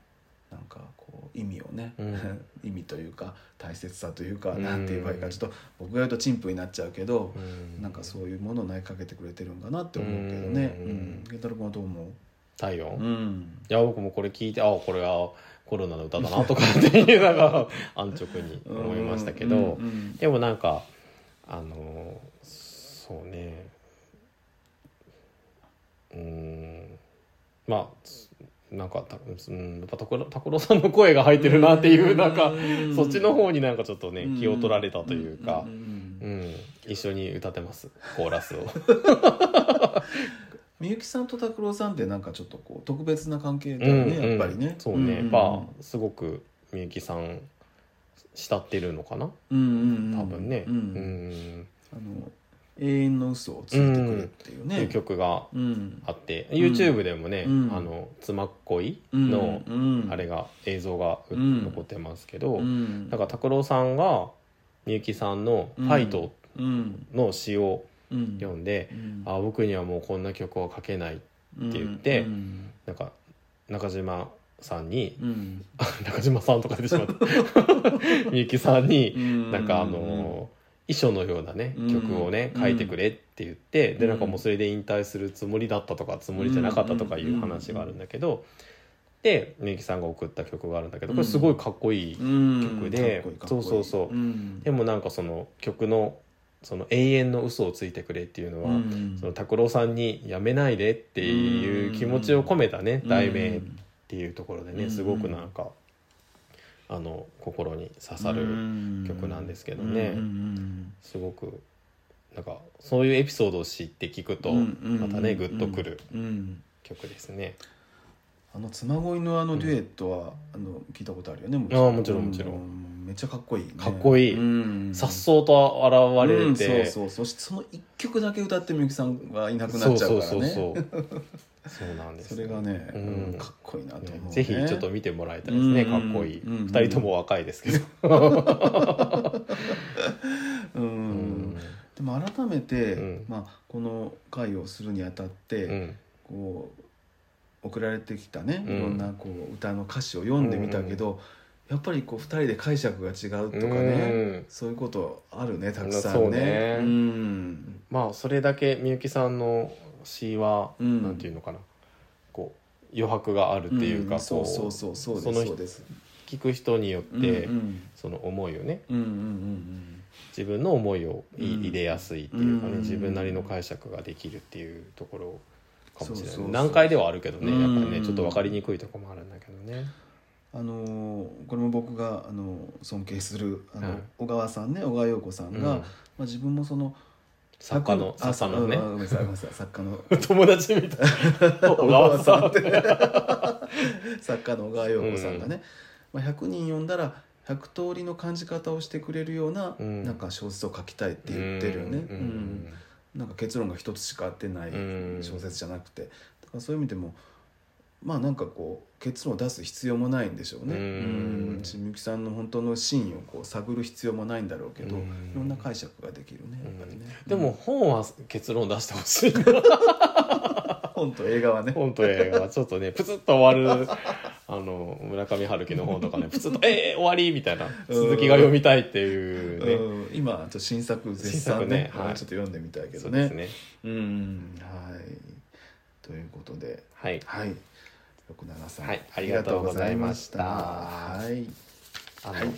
なんかこう意味をね、うん。[LAUGHS] 意味というか大切さというか、うん。なんて言えばいいかちょっと僕が言うと陳腐になっちゃうけど、うん。なんかそういうものを投げかけてくれてるんかなって思うけどね。ううん。太郎君はどう思体温、う？ういん、や、僕もこれ聞いて、あ、これはコロナの歌だなとかっていうのが [LAUGHS] 安直に思いましたけど、うんうん。でもなんか、あの、そうね、うーん、まあ、なんかた、うん、やっぱ拓郎さんの声が入ってるなっていう、なんか、うんそっちの方になんかちょっとねうん、気を取られたというかん、んうん、一緒に歌ってます、コーラスを。[LAUGHS] みゆきさんと拓郎さんってなんかちょっとこう特別な関係だよね、うんやっぱりね。そうね、んんまあ、すごくみゆきさん、慕ってるのかな？うんうんうん、多分ね。ううん。ん。あの永遠の嘘をついてくれっていうね。っていう曲がうん。あって、YouTube でもね、うん。あの、妻っ恋うんの、うんあれが、映像がううん残ってますけど、うん。なんか拓郎さんが、みゆきさんのファイトうんの詩をうん。読んで、うん。あ僕にはもうこんな曲を書けない。って言ってうん。なんか、中島さんに、うん。[LAUGHS] 中島さんとか言ってしまった。[LAUGHS] みゆきさんに、うん。なんかあの遺書のようなねうん。曲をねうん。書いてくれって言って、でうん。なんかもうそれで引退するつもりだったとかつもりじゃなかったとかいう話があるんだけど、でみゆきさんが送った曲があるんだけどこれすごいかっこいい、うん。曲でそうそうそう。うん。でもなんかその曲のその永遠の嘘をついてくれっていうのは、うん。その拓郎さんにやめないでっていう気持ちを込めたね、題名っていうところでね、うんすごくなんかあの心に刺さる曲なんですけどね。すごくなんかそういうエピソードを知って聞くとまたねグッとくる曲ですね。あの妻恋のあのデュエットは、あの聞いたことあるよねもああもちろんもちろん。うめっちゃかっこいい、ね、かっこいい。うん。さっそうと現れうんて、そうそう。そしてその一曲だけ歌ってみゆきさんはいなくなっちゃうからね。そうそうそうそう [LAUGHS] そうなんですそれがね、うん。うんかっこいいなとね。ぜひちょっと見てもらいたいですね、うんかっこいい、うん二人とも若いですけど、でも改めて、うん。まあ、この会をするにあたって、うん。こう送られてきたねうん。いろんなこう歌の歌詞を読んでみたけど、やっぱりこう2人で解釈が違うとかね、うん。そういうことあるねたくさんね。ね。うん。まあそれだけみゆきさんの詩は、うん。なんていうのかな。こう余白があるっていうか、んそうこそうそうそうそうです。聞く人によって、うんその思いをねうんうんうん自分の思いを入れやすいっていうかね、うん自分なりの解釈ができるっていうところかもしれない。難解ではあるけどねやっぱりねうんちょっと分かりにくいところもあるんだけどね。あのーこれも僕があの尊敬するあの、はい。小川さんね小川陽子さんが、うん。まあ、自分もその作家のあ作家のね。あごめん作家の。[LAUGHS] 友達みたい。な小川さん。っ [LAUGHS] て作家の小川陽子さんがね、まあ、100人読んだら100通りの感じ方をしてくれるような、うん。なんか小説を書きたいって言ってるよね、うん。うん。なんか結論が一つしか出ないうん。小説じゃなくて。だからそういう意味でもまあなんかこう結論を出す必要もないんでしょうね。うん。みゆきさんの本当の真意をこう探る必要もないんだろうけど、うん。いろんな解釈ができるねやっぱりね。でも本は結論出してほしい。な [LAUGHS] 本と映画はね。本と映画はちょっとねプツッと終わる [LAUGHS] あの村上春樹の本とかね [LAUGHS] プツッと「えー、終わり!」みたいな。続きが読みたいっていうね、うん、今ちょっと新作絶賛新ね作ねはい。ちょっと読んでみたいけどね。そうですね。うん。はい。ということで。はい。はい673さんはいありがとうございましたはいあの、はい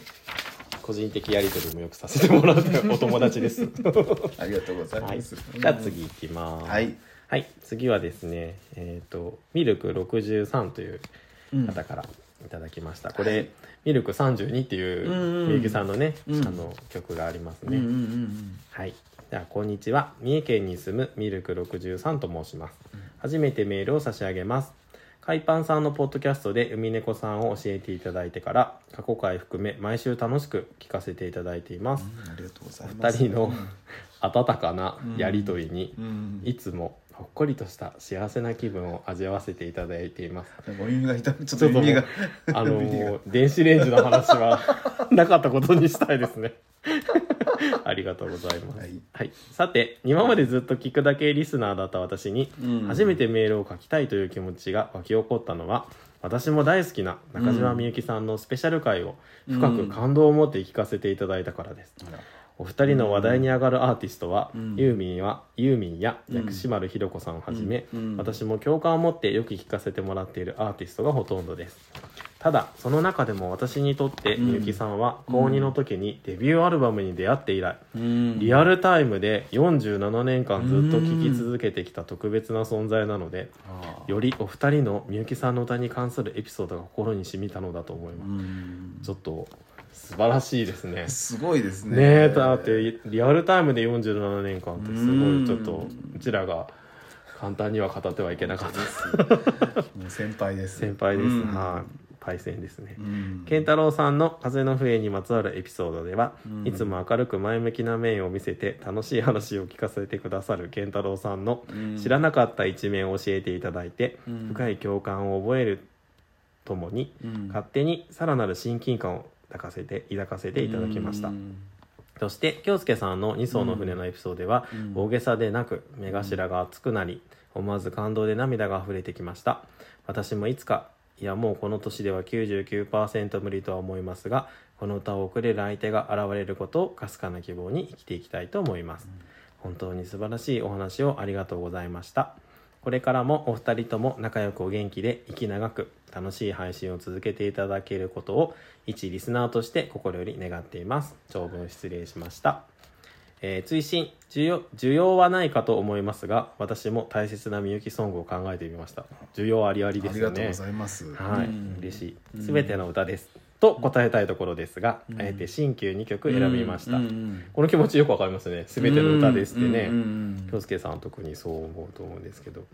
個人的やり取りもよくさせてもらってお友達です。ありがとうございはい、[LAUGHS] ます、じゃあ次いきます。はい、はい、次はですね、えっ、と、ミルク63といううん方からいただきました。これ、ミルク32っていうみゆきさんのね、うんあの曲がありますね。うんうんうんはい。じゃあ、こんにちは。三重県に住むミルク63と申します。初めてメールを差し上げます。海パンさんのポッドキャストで海猫さんを教えていただいてから、過去回含め毎週楽しく聞かせていただいています。うんありがとうございおます。二人の温かなやりとりに、うん。いつもほっこりとした幸せな気分を味わわせていただいています。お耳が痛むちょっと耳があの耳が電子レンジの話はなかったことにしたいですね。[LAUGHS] ありがとうございます。ははいい、さて今までずっと聞くだけリスナーだった私に、うん初めてメールを書きたいという気持ちが湧き起こったのは私も大好きな中島みゆきさんのスペシャル回を深く感動を持って聞かせていただいたからです。あらお二人の話題に上がるアーティストは、うん。ユーミンはユーミンやうん薬師丸ひろ子さんをはじめ、うん。うん。私も共感を持ってよく聞かせてもらっているアーティストがほとんどです。ただその中でも私にとってうん。みゆきさんは高2の時にデビューアルバムに出会って以来、うん。リアルタイムで47年間ずっと聴き続けてきた特別な存在なのでよりお二人のみゆきさんの歌に関するエピソードが心に染みたのだと思います、うん。ちょっと素晴らしいですね。すごいですね。ねえだってリアルタイムで47年間ってすごうんいちょっとうちらが簡単には語ってはいけなかった。もう先輩です。先輩です、うん。はい。パイセンですね、うん。健太郎さんの風の笛にまつわるエピソードでは、うん。いつも明るく前向きな面を見せて楽しい話を聞かせてくださる健太郎さんのうん。知らなかった一面を教えていただいて、うん。深い共感を覚えるともに、うん。勝手にさらなる親近感を抱かせて抱かせていただきました、うん。そして京介さんの2艘の船のエピソードでは、うん。大げさでなく目頭が熱くなり思わず感動で涙が溢れてきました。私もいつかいやもうこの年では99%無理とは思いますがこの歌を送れる相手が現れることをかすかな希望に生きていきたいと思います、本当に素晴らしいお話をありがとうございましたこれからもお二人とも仲良くお元気で息長く楽しい配信を続けていただけることを一リスナーとして心より願っています。長文失礼しました、えー追伸需要需要はないかと思いますが私も大切なみゆきソングを考えてみました。需要ありありですよね。ありがとうございます。はい、うん。嬉しい。うんすべての歌です、と答えたいところですが、うん。あえて新旧2曲選びました、この気持ちよくわかりますね。すべての歌ですってね、京介さんは特にそう思うと思うんですけど、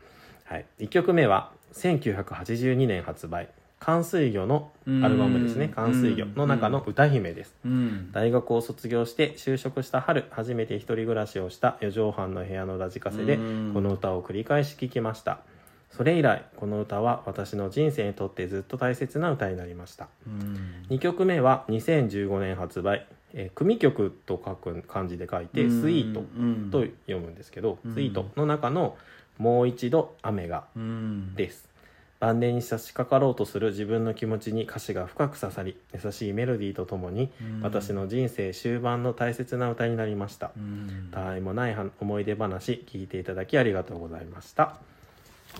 はい、1曲目は1982年発売「寒水魚」のアルバムですね「うん寒水魚」の中の歌姫です。うん。大学を卒業して就職した春初めて一人暮らしをした四畳半の部屋のラジカセでうん。この歌を繰り返し聴きましたそれ以来この歌は私の人生にとってずっと大切な歌になりました。うん。2曲目は2015年発売、えー組曲と書く漢字で書いて「スイート」うん。と読むんですけど、うん。ツイートの中の「もう一度雨がうん」です。晩年に差し掛かろうとする自分の気持ちに歌詞が深く刺さり優しいメロディーとともに、うん。私の人生終盤の大切な歌になりました。うん。たわいもないは思い出話聞いていただきありがとうございました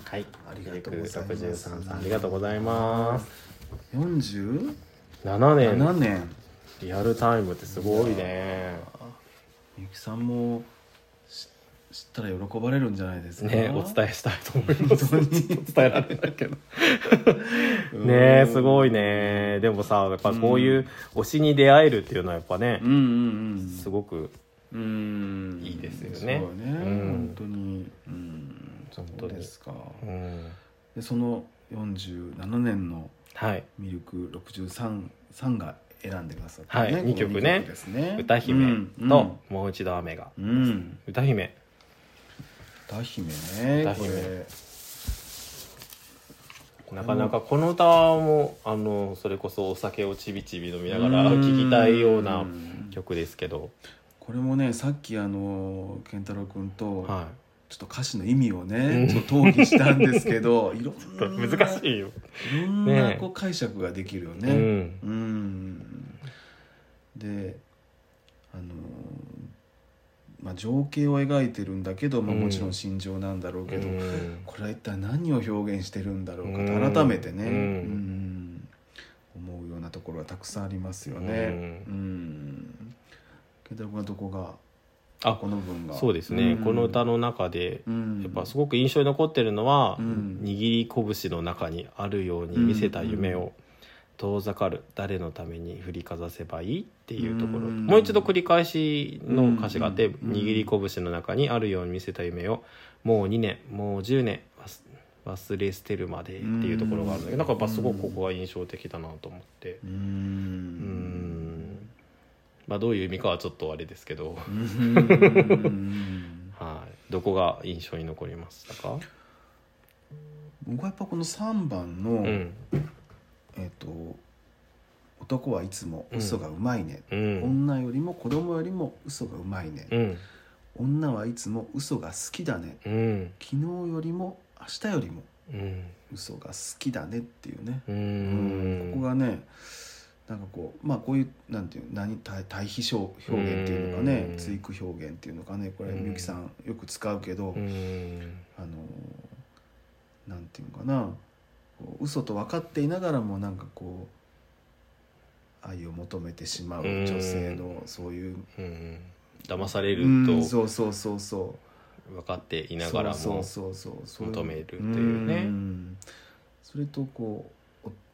はい。ありがとうございます。63さんありがとうございます。47 7年。年。リアルタイムってすごいね。みゆきさんもし知ったら喜ばれるんじゃないですか？ねお伝えしたいと思います。伝えられないけど。[LAUGHS] ねえすごいね。でもさやっぱこういう推しに出会えるっていうのはやっぱねうんうんうん。すごくうん。いいですよね。そうね、うん。本当に。うんそうですか。うん。でその47年のはい。ミルク63さんが選んでくださった、はい。この二曲ね。二ですね。歌姫うんともう一度雨が。うん、うん歌姫。歌姫ね歌姫。これ。なかなかこの歌もあのそれこそお酒をちびちび飲みながら聴きたいようなうん曲ですけど。これもねさっきあの健太郎君とはちょっと歌詞の意味をうん。ね、ちょっと討議したんですけど [LAUGHS] いろんな難しいよ。いろんなねこう解釈ができるようね。ん。うん。であのまあ、情景を描いてるんだけど、まあ、うん。もちろん心情なんだろうけど、うん。これは一体何を表現してるんだろうかとうん。改めてね、うん。うん。思うようなところがたくさんありますよね。うん。健太郎君はどこがあこの文が。そうですね、うん。この歌の中でうん。やっぱすごく印象に残ってるのは、うん。握り拳の中にあるように見せた夢を遠ざかる誰のために振りかざせばいいっていうところ、うん。もう一度繰り返しの歌詞があって、うん。握り拳の中にあるように見せた夢をもう2年もう10年忘忘れ捨てるまでっていうところがあるんだけどなんかやっぱすごくここが印象的だなと思って。ううんんまあどういう意味かはちょっとあれですけど、うん。はい、どこが印象に残りましたか、僕はやっぱこの3番の、うん。えっ、と「男はいつも嘘がうまいね」うん。女よりも子供よりも嘘がうまいね」うん。女はいつも嘘が好きだね」うん。昨日よりも明日よりもうん。嘘が好きだねっていうね、ううんん。ここがねなんかこうまあこういうなんていう何対対比表表現っていうのかねうん。対句表現っていうのかねこれうん。みゆきさんよく使うけど、うん。あのなんていうのかな嘘と分かっていながらもなんかこう愛を求めてしまう女性のそういう、うん。騙されるうんとそうそうそうそう。分かっていながらもそうそうそうそう求めるっていうね。ん。それとこうお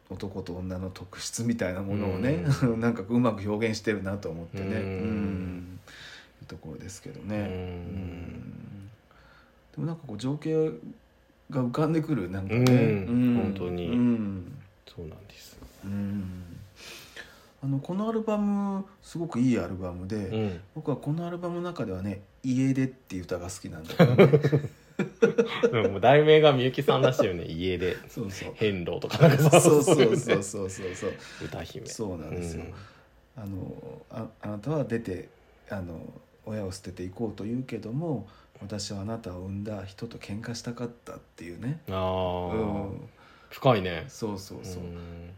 男と女の特質みたいなものをね、[LAUGHS] なんかうまく表現してるなと思ってね、うん。うん。いうところですけどね、うん。うん。でもなんかこう情景が浮かんでくるなんかね、うん。本当に。うん。そうなんです。うん。あのこのアルバムすごくいいアルバムで、うん。僕はこのアルバムの中ではね「家出」っていう歌が好きなんだけどね [LAUGHS] うんもう題名がみゆきさんらしいよね。家で。そうそう。変動とかなんかそうそうそうそうそうそう。歌姫。そうなんですよ。あのああなたは出てあの親を捨てていこうと言うけども私はあなたを産んだ人と喧嘩したかったっていうね、うんあうあん、深いね。そうそうそう、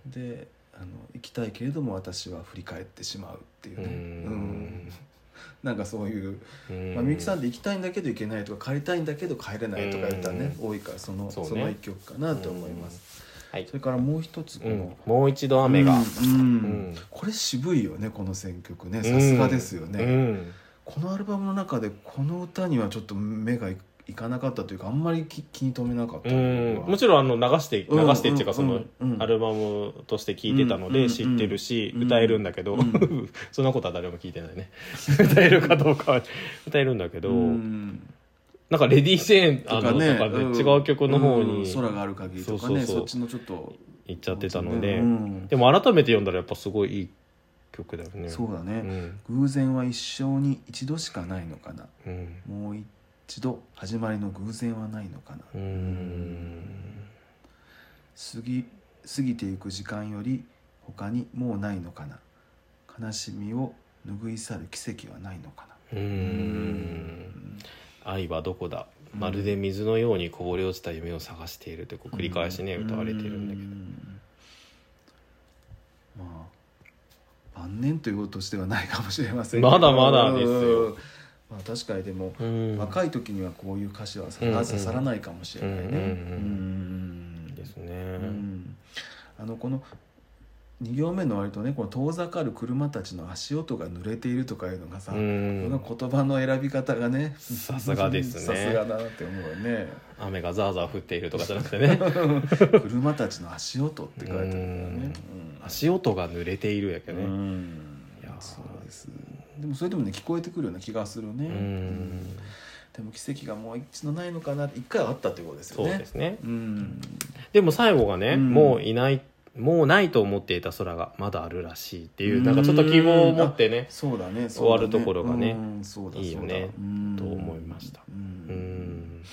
であの生きたいけれども私は振り返ってしまうっていうね、うん。うんなんかそういう、うん。まあ、みゆきさんって行きたいんだけど行けないとか帰りたいんだけど帰れないとか言ったらね、う多いからそのその一曲かなと思います、はいそれからもう一つこうん。の、もう一度雨が。うんこれ渋いよねこの選曲ね。さすがですよね、うん。このアルバムの中でこの歌にはちょっと目がいいかなかったというかあんまり気気に留めなかったもちろんあの流して流うんしてっていうかそのアルバムとして聴いてたのうんで知ってるしうん歌えるんだけどうん。[LAUGHS] そんなことは誰も聞いてないね。[LAUGHS] 歌えるかどうかは歌えるんだけどうん。なんかレディー・セーンとかねとかでうん。違う曲の方うん。に空がある限りとかねそっちのちょっと行っちゃってたのでうん。でも改めて読んだらやっぱすごいいい曲だよね。そうだね、うん。偶然は一生に一度しかないのかな。うん。もう一度始まりの偶然はないのかな。うん。過ぎ過ぎていく時間より他にもうないのかな。悲しみを拭い去る奇跡はないのかな。うん。愛はどこだ？まるで水のようにこぼれ落ちた夢を探しているってこう繰り返しね歌われてるんだけど。どまあ晩年ということとしてはないかもしれませんまだまだですよ。うんまあ確かにでも、うん。若い時にはこういう歌詞は刺さらないかもしれないね。うんうんうん。うん。ですね。うん。あのこの2行目の割とねこの遠ざかる車たちの足音が濡れているとかいうのがさ、うこのん言葉の選び方がねさすがですね。さすがだなって思うよね。雨がザーザー降っているとかじゃなくてね。[LAUGHS] 車たちの足音って書いてあるからね。足音が濡れているやけね。うん。いやー。そうですでもそれでもね聞こえてくるような気がするね。うん。うんでも奇跡がもう一度ないのかなって一回はあったってことですよそうねですね。うん。でも最後がねうん。もういないもうないと思っていた空がまだあるらしいっていうなんかちょっと希望を持ってねそうだね終わるところがねいいよねと思いました。ううん。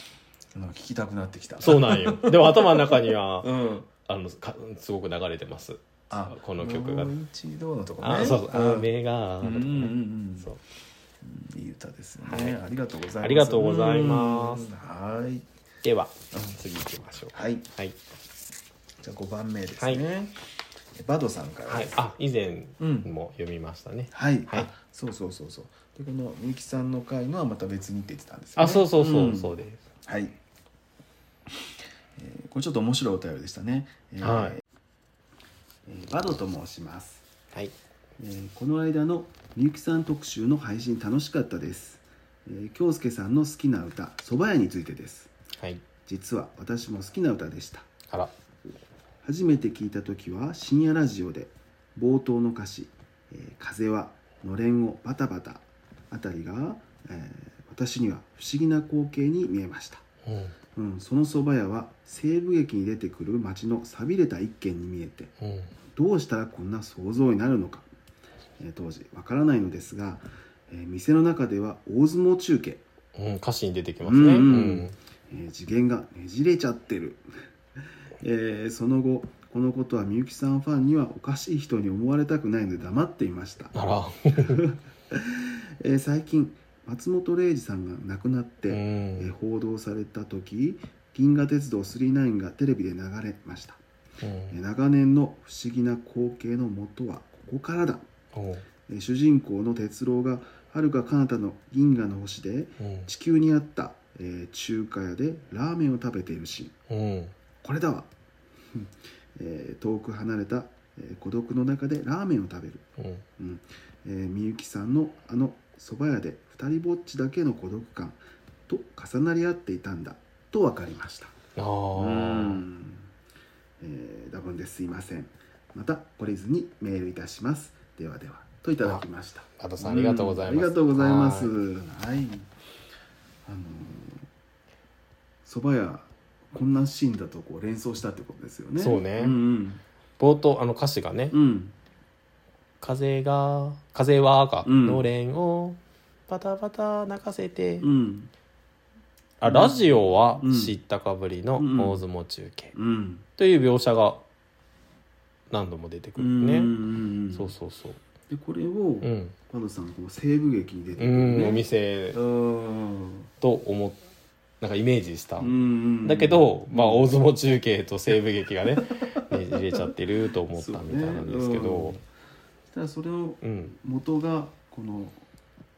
聞きたくなってきた。そうなんよ。でも頭の中には [LAUGHS] うん。あのかすごく流れてますあこの曲が。もう一度のとこね。あそうそう。がうん。うんうんそううん。いい歌ですよはい。ねありがとうございます。ありがとうございます。うんはい。では次行きましょう。はい。はい。じゃあ5番目ですはい。ねバドさんから。はい。あ以前うん。も読みましたね。はい。はい。あそうそうそうそう。でこのみゆきさんの回のはまた別にって言ってたんですよね。あそうそうそう、ん。そうです。はい。えーこれちょっと面白いお便りでしたね。えーはい。えーバドと申します。はいえーこの間のみゆきさん特集の配信楽しかったです。えー京介さんの好きな歌「蕎麦屋」についてです。はい実は私も好きな歌でした。あら初めて聞いた時は深夜ラジオで冒頭の歌詞「えー風はのれんをバタバタ」あたりが、えー私には不思議な光景に見えました。うん。うん、その蕎麦屋は西部劇に出てくる町の寂れた一軒に見えてうん。どうしたらこんな想像になるのか、えー当時わからないのですが、えー店の中では大相撲中継、うん、歌詞に出てきますね。うんうん。うん。えー次元がねじれちゃってる、[LAUGHS] えーその後このことはみゆきさんファンにはおかしい人に思われたくないので黙っていました、[LAUGHS] えー最近松本零士さんが亡くなって、うん。えー報道された時「銀河鉄道999」がテレビで流れました。うん。長年の不思議な光景のもとはここからだ。え主人公の哲郎が遥か彼方の銀河の星でうん。地球にあった、えー中華屋でラーメンを食べているシーン。うん。これだわ、う [LAUGHS] んえー遠く離れた、えー孤独の中でラーメンを食べる。うん。うん。えーみゆきさんのあの蕎麦屋で二人ぼっちだけの孤独感と重なり合っていたんだと分かりました。あうあん、えー多分ですいません。また懲りずにメールいたします。ではではといただきました。加藤さんありがとうございます。んありがとうございます。ははい。あのー蕎麦屋こんなシーンだとこう連想したってことですよね。そうね。うん冒頭あの歌詞がねうん、うん風が風はか、うん。のれんをバタバタ泣かせて、うん。あラジオはうん。知ったかぶりのうん。大相撲中継。うん。という描写が何度も出てくるね、うんそうそうそう。でこれをうん、パドさんこう西部劇に出てくうるね。んお店うんと思っなんかイメージした、うんだけど、まあ、大相撲中継と西部劇がね [LAUGHS] ねじれちゃってると思ったみたいなんですけどただそれのうん。元がこの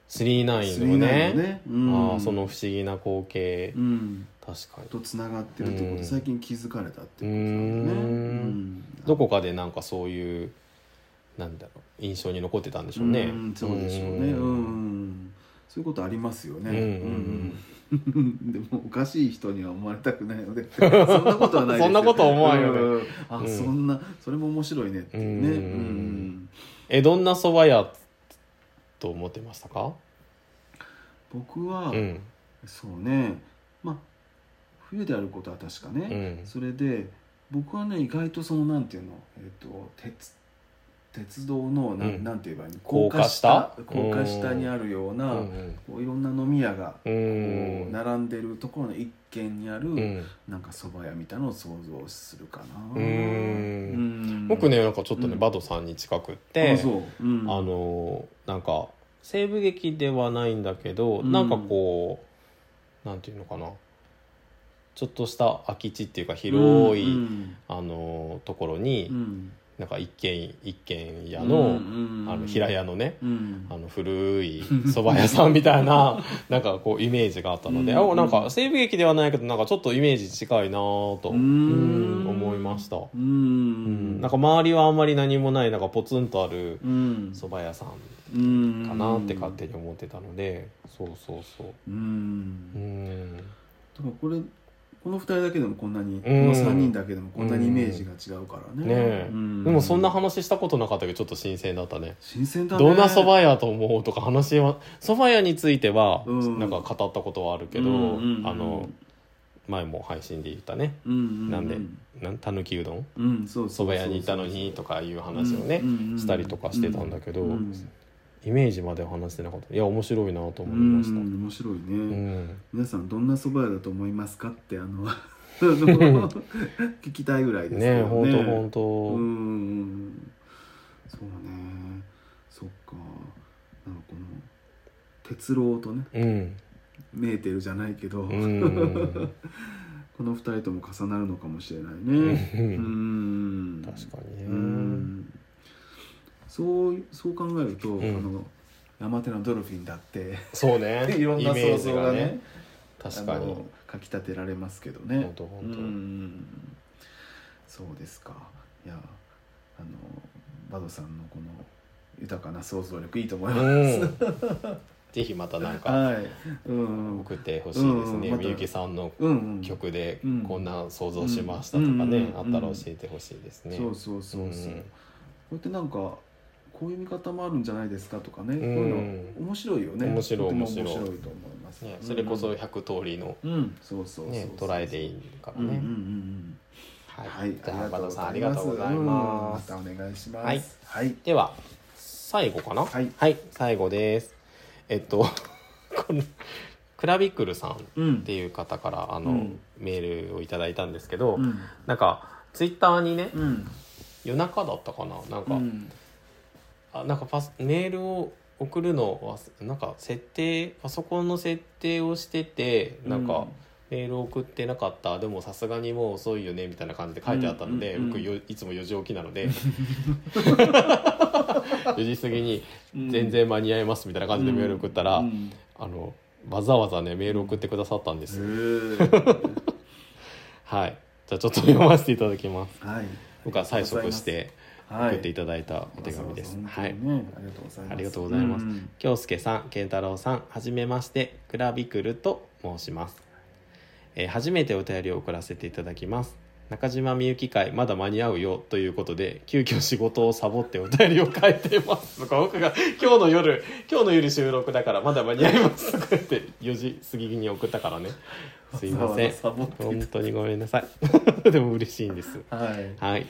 39の39ねのね。うん。ああその不思議な光景、うん確かに。とつながってるってこと。最近気づかれたっていうことうなんだね。うん。どこかでなんかそういうなんだろう印象に残ってたんでしょうね、んそうでしょうね。ん。うん。そういうことありますよね。うん [LAUGHS] でもおかしい人には思われたくないので。そんなことはないですよ。[LAUGHS] そんなことは思わんよね。うん。あ、うんそんなそれも面白いねっていうね。うん。うんえどんな蕎麦屋と思ってましたか？僕は、うん。そうね。まあ冬であることは確かうね、ん。それで僕はね意外とそのなんていうのえっ、と鉄鉄道のな,、うん。ん、なんて言えばいいの？高架下？高架下？にあるよううな、ん。こういろんな飲み屋がうこうん並んでるところの一軒にある、うん。なんか蕎麦屋みたいなのを想像するかな。うーん。うん。僕ねなんかちょっとね、うん。バドさんに近くっあてそう、うん、あのなんか西部劇ではないんだけど、うん。なんかこうなんていうのかな。ちょっとした空き地っていうか広い、うん。あのところに、うんなんか一軒一軒家うんの,、うん。あの平屋のねうん。あの古い蕎麦屋さんみたいな [LAUGHS] なんかこうイメージがあったので、うなんか西部劇ではないけどなんかちょっとイメージ近いなと思いました、ううん。んなんか周りはあんまり何もないなんかポツンとあるうん。蕎麦屋さんうんかなって勝手に思ってたので、そうそうそう。ううんん。だからこれこの2人だけでもこんなに、ん。この3人だけでもこんなにイメージが違うからね。ねでもそんな話したことなかったけどちょっと新鮮だったね。新鮮だね。どんな蕎麦屋と思うとか話は蕎麦屋についてはうん。なんか語ったことはあるけど、あの前も配信で言ったね。なんでなんたぬきうどん？うんそうそうそう蕎麦屋にいたのにとかいう話をね、したりとかしてたんだけど、うんイメージまでは話してなかった。いや面白いなと思いうんました、面白いね、うん。皆さんどんな蕎麦屋だと思いますかってあの [LAUGHS] 聞きたいぐらいですね。ねえほんとほんと、うんそうね。そっか。なんかこの鉄郎とねうん。メーテルじゃないけど、うん。[LAUGHS] この二人とも重なるのかもしれないね。ううんん。確かにね、うんそうそう考えると、ん。あの山手のドルフィンだってそうね。[LAUGHS] いろんな想像がね確かに。あのかきたてられますけどね。ほんとほんとうん。そうですか。いやあのバドさんのこの豊かな想像力いいと思います、うん。[LAUGHS] ぜひまたなんかはい。うん。送ってほしいですね。うん。また。みゆきさんのうんうん。曲でうん。こんな想像しましたとかうんねうんあったら教えてほしいですね。そうそうそうそう、うん。こうやってなんかこういう見方もあるんじゃないですかとかね、ん。こういうの面白いよね。面白い面白い面白いと思います、ねそれこそ100通りのうん、そうそうそうそう。ね捉えていいからね。うんうんうんうん。ははい。い、じゃあバドさんあありがとうございま。ますまたお願いします。はい。はい、では最後かな？はい。最後です。えっと [LAUGHS] このクラビクルさんっうん、ていう方からあの、うん。メールをいただいたんですけど、うん、なんかツイッターにねうん、夜中だったかな？なんか、うん、あなんかパスメールを送るのを忘なんか設定パソコンの設定をしててなんか、メール送ってなかった。でもさすがにもう遅いよねみたいな感じで書いてあったので、うんうんうん。僕よいつも4時起きなので。[LAUGHS] 4時過ぎにうん。全然間に合いますみたいな感じでメール送ったら、うんあのわざわざねメール送ってくださったんです、[LAUGHS] はい。じゃあちょっと読ませていただきます。はい、僕は催促して。はい、送っていただいたお手紙です、はい。ねありがとうございます。ありがとうございます。ん。京介さん健太郎さんはじめましてクラビクルと申します、えー初めてお便りを送らせていただきます。中島みゆき会まだ間に合うよということで急遽仕事をサボってお便りを書いています。[LAUGHS] とか僕が今日の夜今日の夜収録だからまだ間に合います。とか言って4時過ぎに送ったからね。すいません。本当にごめんなさい。[LAUGHS] でも嬉しいんです。はい。はい、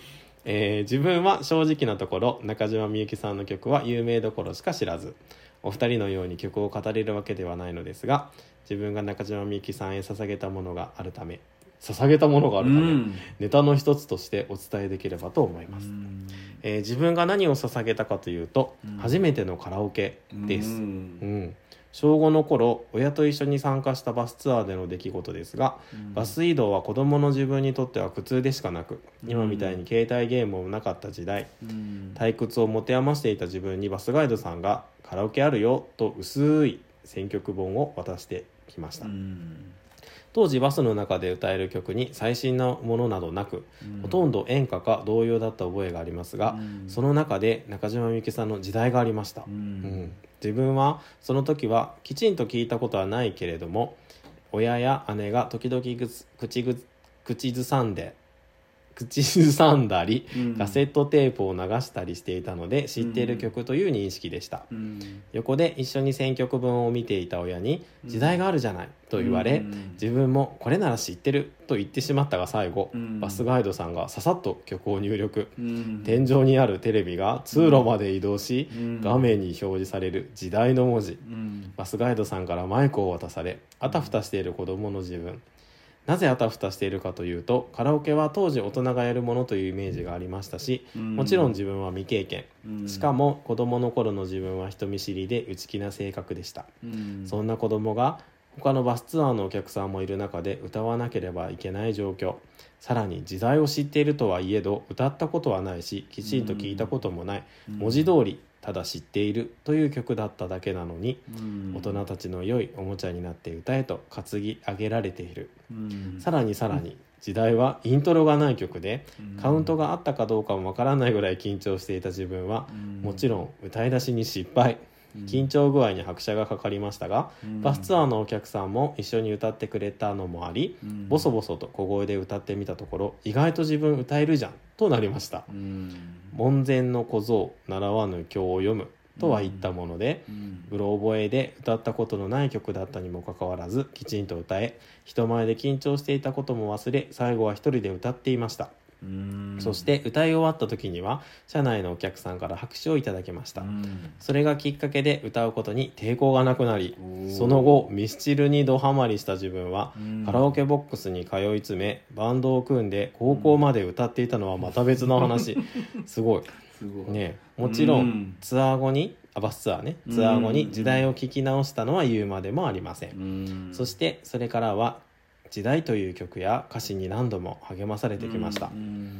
えー自分は正直なところ中島みゆきさんの曲は有名どころしか知らず。お二人のように曲を語れるわけではないのですが自分が中島みゆきさんへ捧げたものがあるため捧げたものがあるため、うん。ネタの一つとしてお伝えできればと思います、うん。えー自分が何を捧げたかというと、うん。初めてのカラオケです、ううんん小5の頃親と一緒に参加したバスツアーでの出来事ですが、バス移動は子供の自分にとっては苦痛でしかなく今みたいに携帯ゲームもなかった時代うん。退屈を持て余していた自分にバスガイドさんが「カラオケあるよ」と薄い選曲本を渡してきました、うん。当時バスの中で歌える曲に最新なものなどなく、ほとんど演歌か童謡だった覚えがありますが、うん。その中で中島みゆきさんの時代がありました、ううんん自分はその時はきちんと聞いたことはないけれども親や姉が時々口ずさんで口ずさんだりうん。カセットテープを流したりしていたので知っている曲という認識でした、うん。横で一緒に選曲本を見ていた親に「時代があるじゃない」と言われ、うん。自分も「これなら知ってる」と言ってしまったが最後、うん。バスガイドさんがささっと曲を入力、うん。天井にあるテレビが通路まで移動し、うん。画面に表示される時代の文字。うん。バスガイドさんからマイクを渡されあたふたしている子供の自分なぜあたふたしているかというとカラオケは当時大人がやるものというイメージがありましたしうん。もちろん自分は未経験。うん。しかも子供の頃の自分は人見知りで内気な性格でした。うん。そんな子供が他のバスツアーのお客さんもいる中で歌わなければいけない状況。さらに時代を知っているとはいえど歌ったことはないしきちんと聞いたこともない。うん。文字通りただ知っているという曲だっただけなのにうん。大人たちの良いおもちゃになって歌えと担ぎ上げられている。うん。さらにさらに時代はイントロがない曲でうん。カウントがあったかどうかもわからないぐらい緊張していた自分はうん。もちろん歌い出しに失敗緊張具合に拍車がかかりましたがバスツアーのお客さんも一緒に歌ってくれたのもありうん。ボソボソと小声で歌ってみたところ意外と自分歌えるじゃんとなりました。うん。門前の小僧習わぬ経を読むとは言ったものでうん。うろ覚えで歌ったことのない曲だったにもかかわらずきちんと歌え人前で緊張していたことも忘れ最後は一人で歌っていました、うんそして歌い終わった時には車内のお客さんから拍手をいただきました、うん。それがきっかけで歌うことに抵抗がなくなりその後ミスチルにドハマりした自分はうん。カラオケボックスに通い詰めバンドを組んで高校まで歌っていたのはまた別の話。[LAUGHS] すごい。ねもちろうん。んツアー後にあバスツアーね。ツアー後に時代を聴き直したのは言うまでもありません。そしてそれからは「時代」という曲や歌詞に何度も励まされてきました。うん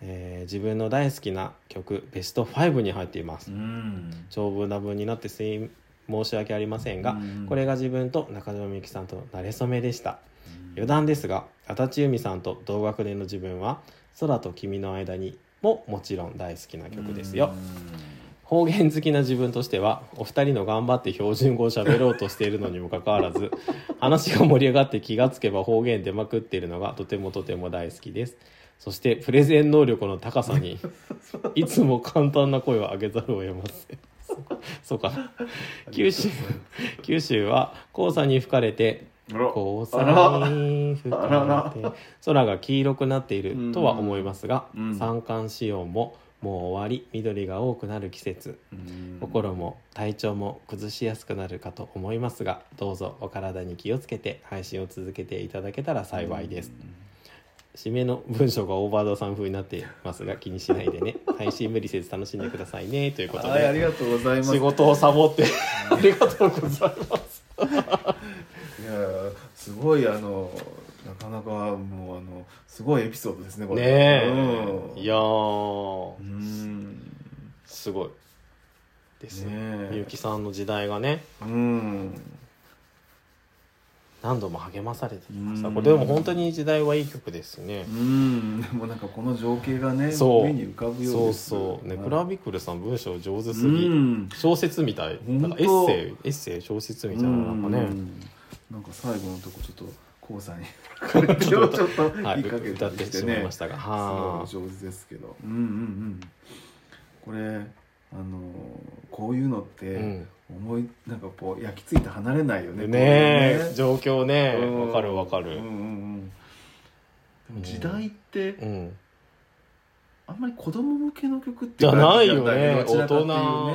えー自分の大好きな曲ベスト5に入っています。うん。長文な文になってすい申し訳ありませんが、うんこれが自分と中島みゆきさんとの馴れ初めでした。余談ですが足立由美さんと同学年の自分は「空と君の間に」ももちろん大好きな曲ですよ、方言好きな自分としてはお二人の頑張って標準語を喋ろうとしているのにもかかわらず [LAUGHS] 話が盛り上がって気がつけば方言出まくっているのがとてもとても大好きです。そしてプレゼン能力の高さに [LAUGHS] いつも簡単な声を上げざるを得ません。[LAUGHS] そうか。な九州九州は黄砂に吹かれて黄砂に吹かれて空が黄色くなっているとは思いますが、うん。三寒四温ももう終わり。緑が多くなる季節。うん。心も体調も崩しやすくなるかと思いますがどうぞお体に気をつけて配信を続けていただけたら幸いです。締めの文章がオーバードさん風になってますが気にしないでね。[LAUGHS] 配信無理せず楽しんでくださいね。ということで。はいありがとうございます。仕事をサボってありがとうございます。いやすごいあのなかなかもうあのすごいエピソードですねこれ。ねえ、うん。いやー。うん。すごい。ですよ。ねえ。みゆきさんの時代がね。うん。何度も励まされてきました。うん。これでも本当に時代はいい曲ですね。うん。でもなんかこの情景がねそう。目に浮かぶようそうです。そうねはいクラビクルさん文章上手すうぎん。小説みたい。なんかエッセイエッセイ小説みたいななんかね。うん。なんか最後のとこちょっと黄砂に。書かれてをちょっとはい言いかけ歌ってしたりしてねまいましたが。はすごい上手ですけど。うんうんうん。これあのこういうのって、あうん思いなんかこう焼き付いて離れないよね。ねえこう状況ね。うん。わかるわかる。うんうんうん。でも時代ってうん。あんまり子供向けの曲ってじゃないよね。大人。ね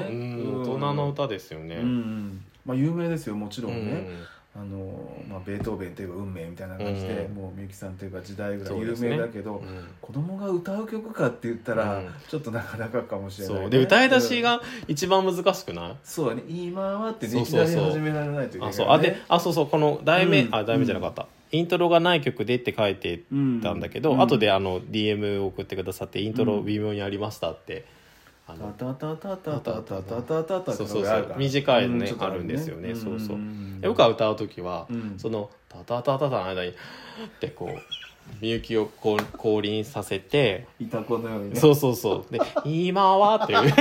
うん。大人の歌ですよね。うんうん。まあ有名ですよもちろんね、うんあのまあ、ベートーベンといえば運命みたいな感じで、うん。もうみゆきさんといえば時代ぐらい有名だけど、うん。子供が歌う曲かって言ったら、うん。ちょっとなかなかかもしれない、そう。で歌い出しうんが一番難しくない？そうだね。今はってねいきなり始められないといけない、ね、あそう。あであそうそう。この題名、うん。あ題名じゃなかった、イントロがない曲でって書いてうんたんだけど、うん。後であの DM を送ってくださってイントロ微妙にありましたって、あのタタタタタタタタタタそうそうそう短いのねあるんですよねそうそうんで僕は歌う時は、うんそのタタタタタの間にってこうみゆきをこう降臨させて、いた子のようにねそうそうそうで「今は」っていう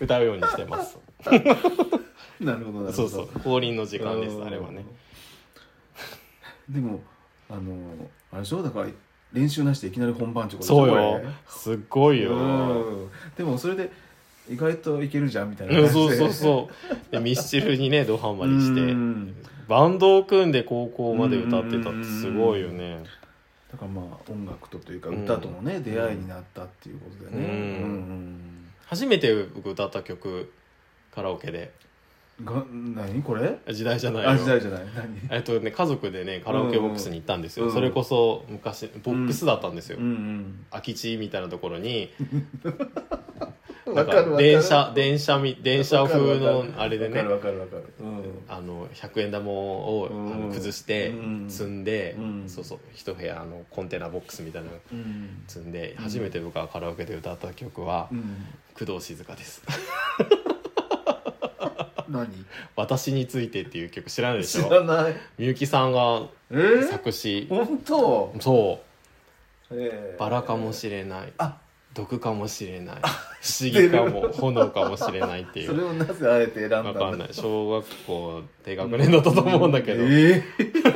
歌うようにしてますなるほどなるほどそうそう降臨の時間ですあれはねでもあのあれでしょだから練習なしでいきなり本番ってことそうよ。こすっごいれよ、うん。でもそれで意外といけるじゃんみたいな。[LAUGHS] うん、感じでそうそうそう。でミスチルにねドハマりして。うん。バンドを組んで高校まで歌ってたってすごいよね。だからまあ音楽とというかうん歌とのね、出会いになったっていうことでね、初めて僕歌った曲カラオケで。うんが何？これ？時代じゃないよ。あ時代じゃない。何？えっとね家族でねカラオケボックスに行ったんですよ、うんそれこそ昔ボックスだったんですよ、うんうん空き地みたいなところに。[LAUGHS] なんわか電車電車み電車風のあれでね。わかるわかるわかる。うん。あの100円玉を、うん。あの崩してうん。積んで、うん。そうそう一部屋のコンテナボックスみたいなのうん。積んで、うん初めて僕がカラオケで歌った曲は、うん。工藤静香です何？私についてっていう曲知らないでし知ょらない。みゆきさんがえ？ー、作詞。本当？そう。えーバラかもしれない。あ。毒かもしれない。不思議かも炎かもしれないっていう。それをなぜあえて選んだわかんない。小学校低学年だったと思うんだけど、え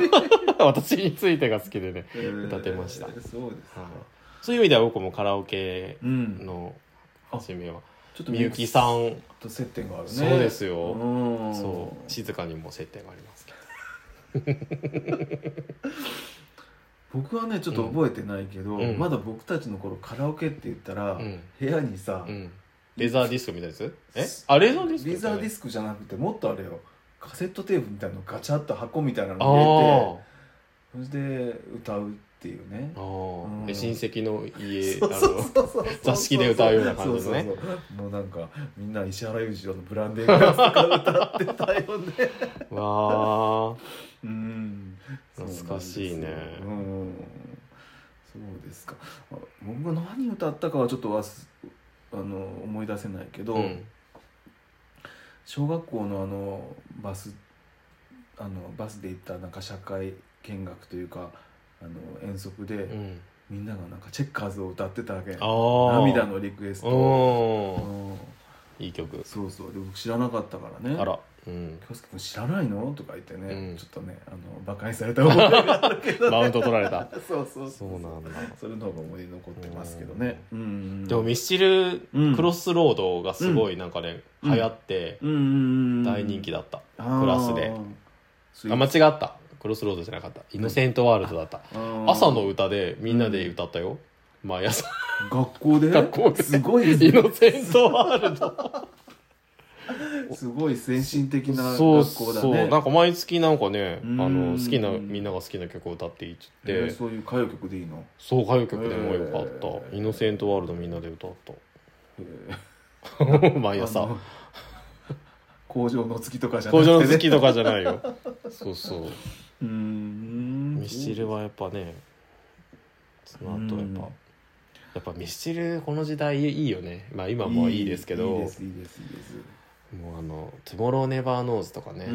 [LAUGHS] 私についてが好きでねー歌ってました。えーそうですか、はい。そういう意味では僕もカラオケうん。の初めは。ちょっとみゆきさんと接点があるね。そうですよ。うん。そう。静かにも接点がありますけ [LAUGHS] 僕はねちょっと覚えてないけど、うん。まだ僕たちの頃カラオケって言ったら、ど、うん。部屋にさ、うん、レザーディスクみたいなやつ？え？あレザーディスクレザーディススクじゃなくてもっとあれよ。カセットテープみたいなのガチャッと箱みたいなあのー入れてそれで歌うっていうね。うん。で親戚の家座敷で歌うような感じの？ねそうそうそう。もうなんかみんな石原裕次郎の「ブランデーグラス」とか歌ってたよね。わあうん懐かしいね。うん。そうですか。あ僕が何歌ったかはちょっとわすあの思い出せないけど、うん。小学校のあのバスあのバスで行ったなんか社会見学というかあの遠足で、うん。みんながなんかチェッカーズを歌ってたわけ涙のリクエスト。いい曲。そうそう。で僕知らなかったからね。あら。うん京介君知らないの？とか言ってね、うん。ちょっとねあのバカにされた覚えがあるけど、ね、マウント取られた。[LAUGHS] そうそうそうなんだ。それの方が思い出に残ってますけどね。うん。うんでもミスチルうん。クロスロードがすごいなんかねうん流行って大人気だった。クラスで。あ間違ったクロスロードじゃなかった。イノセントワールドだった。朝の歌でみんなで歌ったよ。毎朝。学校で？学校で。すごい。イノセントワールド。[LAUGHS] すごい先進的なそう学校だそうねなんか毎月なんかねあうん。の好きなみんなが好きな曲を歌っていいって。えーそういう歌謡曲でいいの？そう歌謡曲でもよかっへたー。イノセントワールドみんなで歌った。え [LAUGHS] 毎朝。ーあの工場の月とかじゃな工くて、ね、場の月とかじゃないよ。そうそううーん。ミスチルはやっぱねその後やっうん。ぱやっぱミスチルこの時代いいよね。まあ今もいいですけどいいですいいですいいですもうあの「トゥモローネバーノーズ」とかね、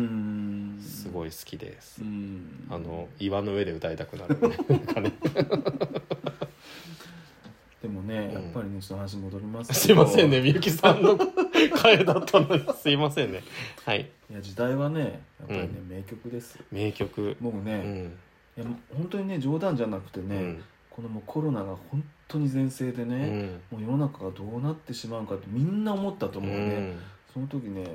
すごい好きです、うん。あの岩の上で歌いたくなるねなんかねでもね、ん。やっぱりねちょっと話戻りますけど。すいませんねみゆきさんの [LAUGHS] 回だったのに。すいませんね。はい。いや時代はねやっぱりね、う名曲です。名曲。僕ね、うん。いや本当にね冗談じゃなくてね、うん。このもうコロナが本当に全盛でうね、ん。もう世の中がどうなってしまうかってみんな思ったと思うね、うん。その時ね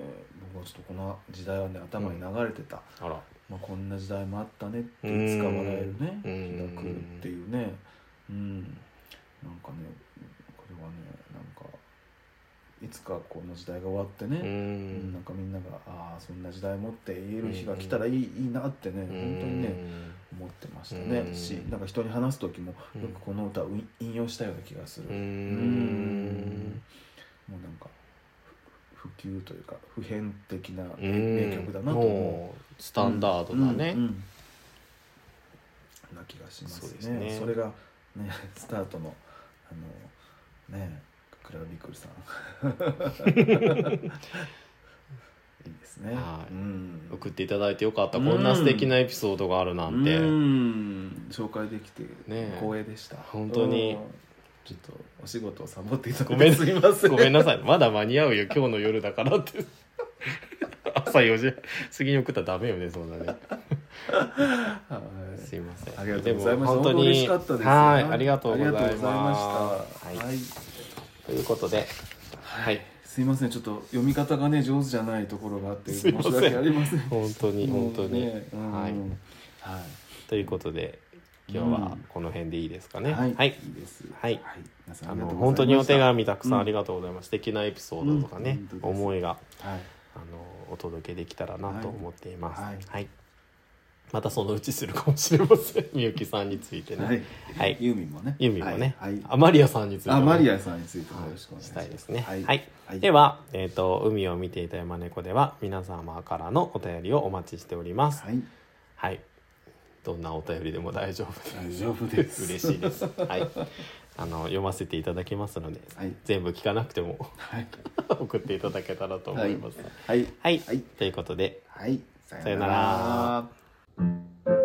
僕はちょっとこの時代はね頭に流れてた、あら。まあ、こんな時代もあったねっていつか笑えるねうん。日が来るっていうね。うんなんかねこれはねなんかいつかこの時代が終わってね、ううん。んなんかみんながああそんな時代もって言える日が来たらいい,、いいなってね本当にね思ってましたね、うん。しなんか人に話す時もうん。よくこの歌を引用したような気がする、ううん。もうなんかふ普及というか普遍的なうん。名曲だなと思う。スタンダードだね。うん。うん。な気がしますね。ね。それがねスタートのあのねクララビックルさん。[LAUGHS] いいですね、はい。うん。送っていただいてよかった。こんな素敵なエピソードがあるなんて。うん。紹介できてね光栄でした。本当に。うんちょっとお仕事をサボっていただごめんすいません。ごめんなさい。まだ間に合うよ。今日の夜だからって。[LAUGHS] 朝4時。過ぎに送ったらダメよねそんなね。はいすいません。ありがとうございました。本当に嬉しかったです。はいありがとうございました。はい。はい。ということではい。すいません、ちょっと読み方がね上手じゃないところがあって申し訳ありません。本当に本当に、はい。はい。ということで今日はこの辺でいいですかね、はい、はい。あの本当にお手紙たくさんありがとうございます、素敵なエピソードとかね、思いがはい。あのお届けできたらなと思っています。ははい。い。またそのうちするかもしれません。みゆきさんについてね。はい。はいユーミンもね。ユーミンもね、はい。はいあマリアさんについてね、マリアさんについてもよろしくお願いします。したいですね。は。はいい。はいでは、えっ、と、海を見ていた山猫では、皆様からのお便りをお待ちしております。はい。はい。どんなお便りでも大丈夫です。大丈夫です。嬉しいです。はい。あの、読ませていただきますので、はい。全部聞かなくてもはい。[LAUGHS] 送っていただけたらと思います。はい。はい。はいということで、はい。ささよなら。Thank you.